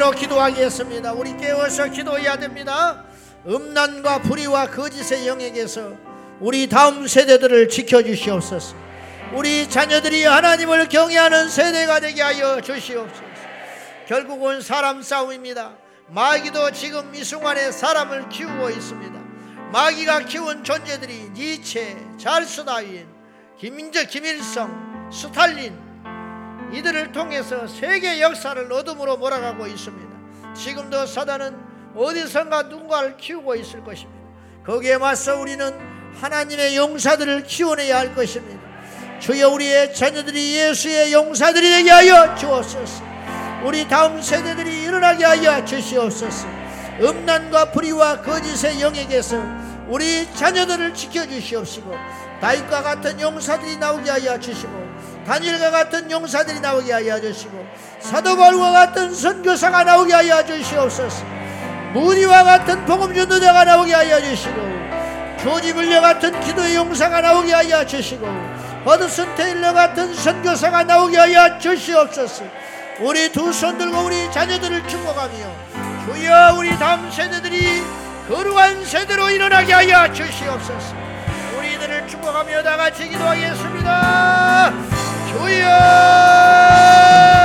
번째로 기도하겠습니다. 우리 깨어서 기도해야 됩니다. 음란과 불의와 거짓의 영역에서 우리 다음 세대들을 지켜주시옵소서. 우리 자녀들이 하나님을 경외하는 세대가 되게 하여 주시옵소서. 결국은 사람 싸움입니다. 마귀도 지금 이 순간에 사람을 키우고 있습니다. 마귀가 키운 존재들이 니체, 잘스 다윈, 김민재, 김일성, 스탈린 이들을 통해서 세계 역사를 어둠으로 몰아가고 있습니다. 지금도 사단은 어디선가 누군가를 키우고 있을 것입니다. 거기에 맞서 우리는 하나님의 용사들을 키워내야 할 것입니다. 주여 우리의 자녀들이 예수의 용사들이 되게 하여 주옵소서. 우리 다음 세대들이 일어나게 하여 주시옵소서. 음란과 불의와 거짓의 영역에서 우리 자녀들을 지켜 주시옵시고 다윗과 같은 용사들이 나오게 하여 주시고 다니엘과 같은 용사들이 나오게 하여 주시고 사도 바울과 같은 선교사가 나오게 하여 주시옵소서. 무리와 같은 복음 전도자가 나오게 하여 주시고 조지 물려 같은 기도의 용사가 나오게 하여 주시고 버드슨 테일러 같은 선교사가 나오게 하여 주시옵소서. 우리 두 손 들고 우리 자녀들을 축복하며 주여 우리 다음 세대들이 거룩한 세대로 일어나게 하여 주시옵소서. 우리들을 축복하며 다 같이 기도하겠습니다. 주여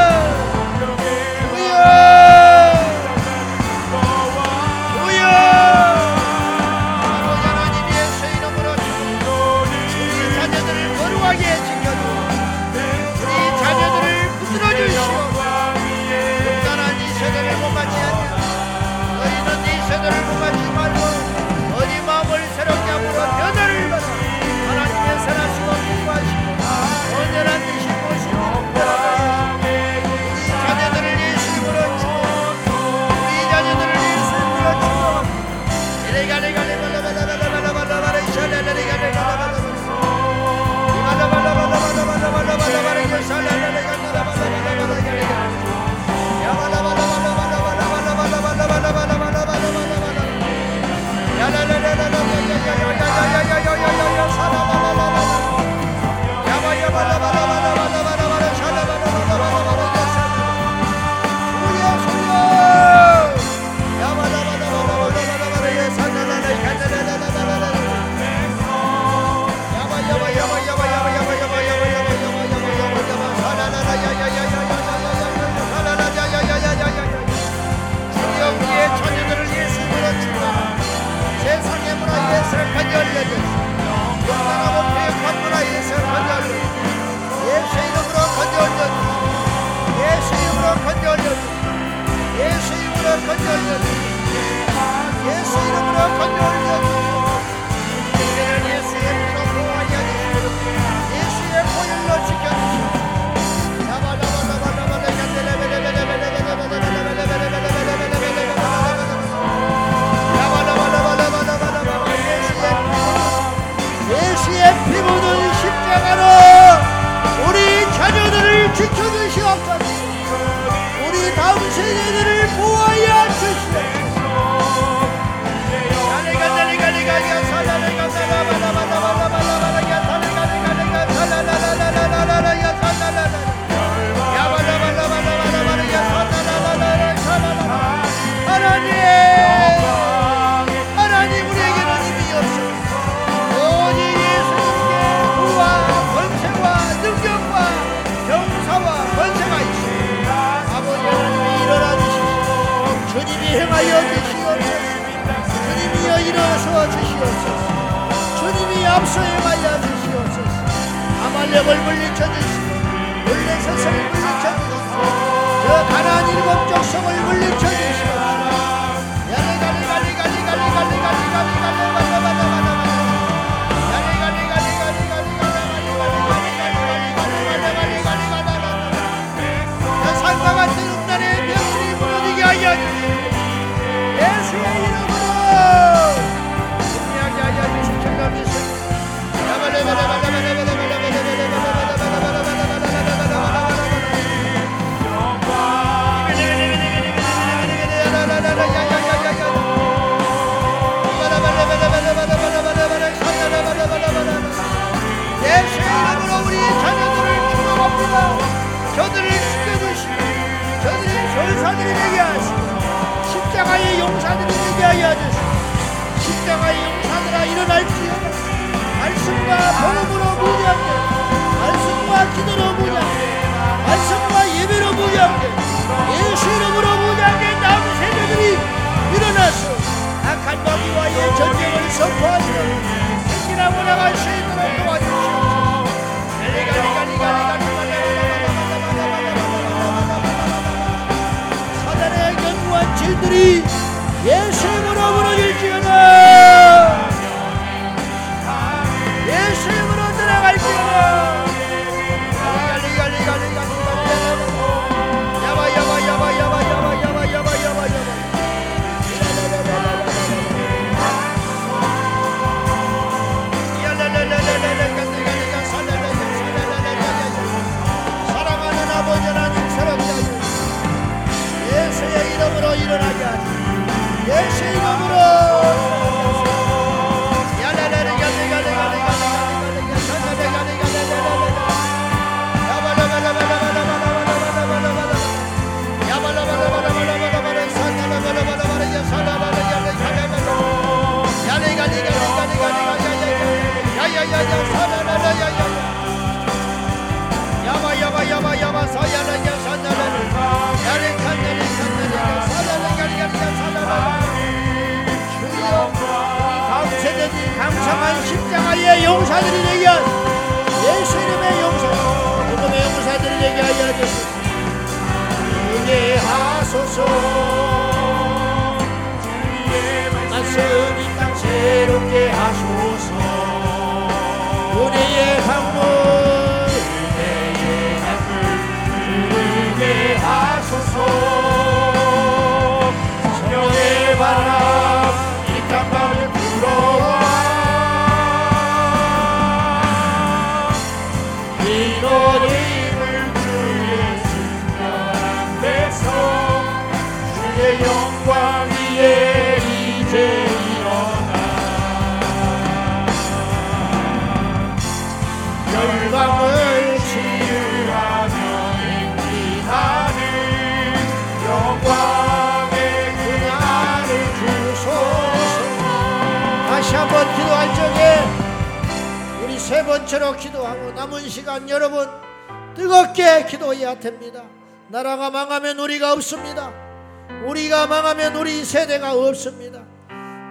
망하면 우리 세대가 없습니다.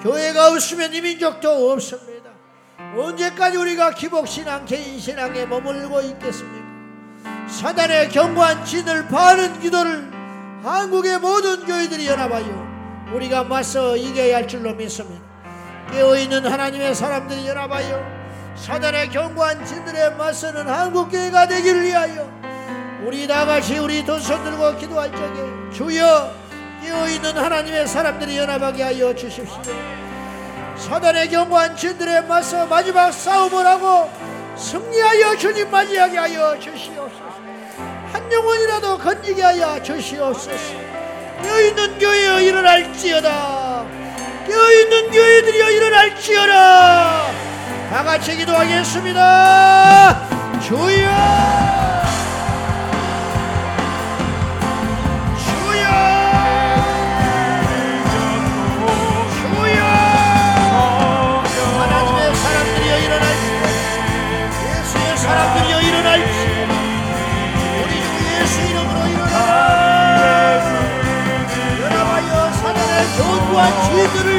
교회가 없으면 이 민족도 없습니다. 언제까지 우리가 기복신앙 개인신앙에 머물고 있겠습니까? 사단의 견고한 진을 파는 기도를 한국의 모든 교회들이 연합하여 우리가 맞서 이겨야 할 줄로 믿습니다. 깨어있는 하나님의 사람들이 연합하여 사단의 견고한 진들에 맞서는 한국교회가 되기를 위하여 우리 다같이 우리 두 손 들고 기도할 적에 주여 깨어 있는 하나님의 사람들이 연합하게 하여 주십시오. 사단의 견고한 진들에 맞서 마지막 싸움을 하고 승리하여 주님 맞이하게 하여 주시옵소서. 한 영혼이라도 건지게 하여 주시옵소서. 깨어 있는 교회여 일어날지어다. 깨어 있는 교회들이여 일어날지어다. 다 같이 기도하겠습니다. 주여 주여 what you do.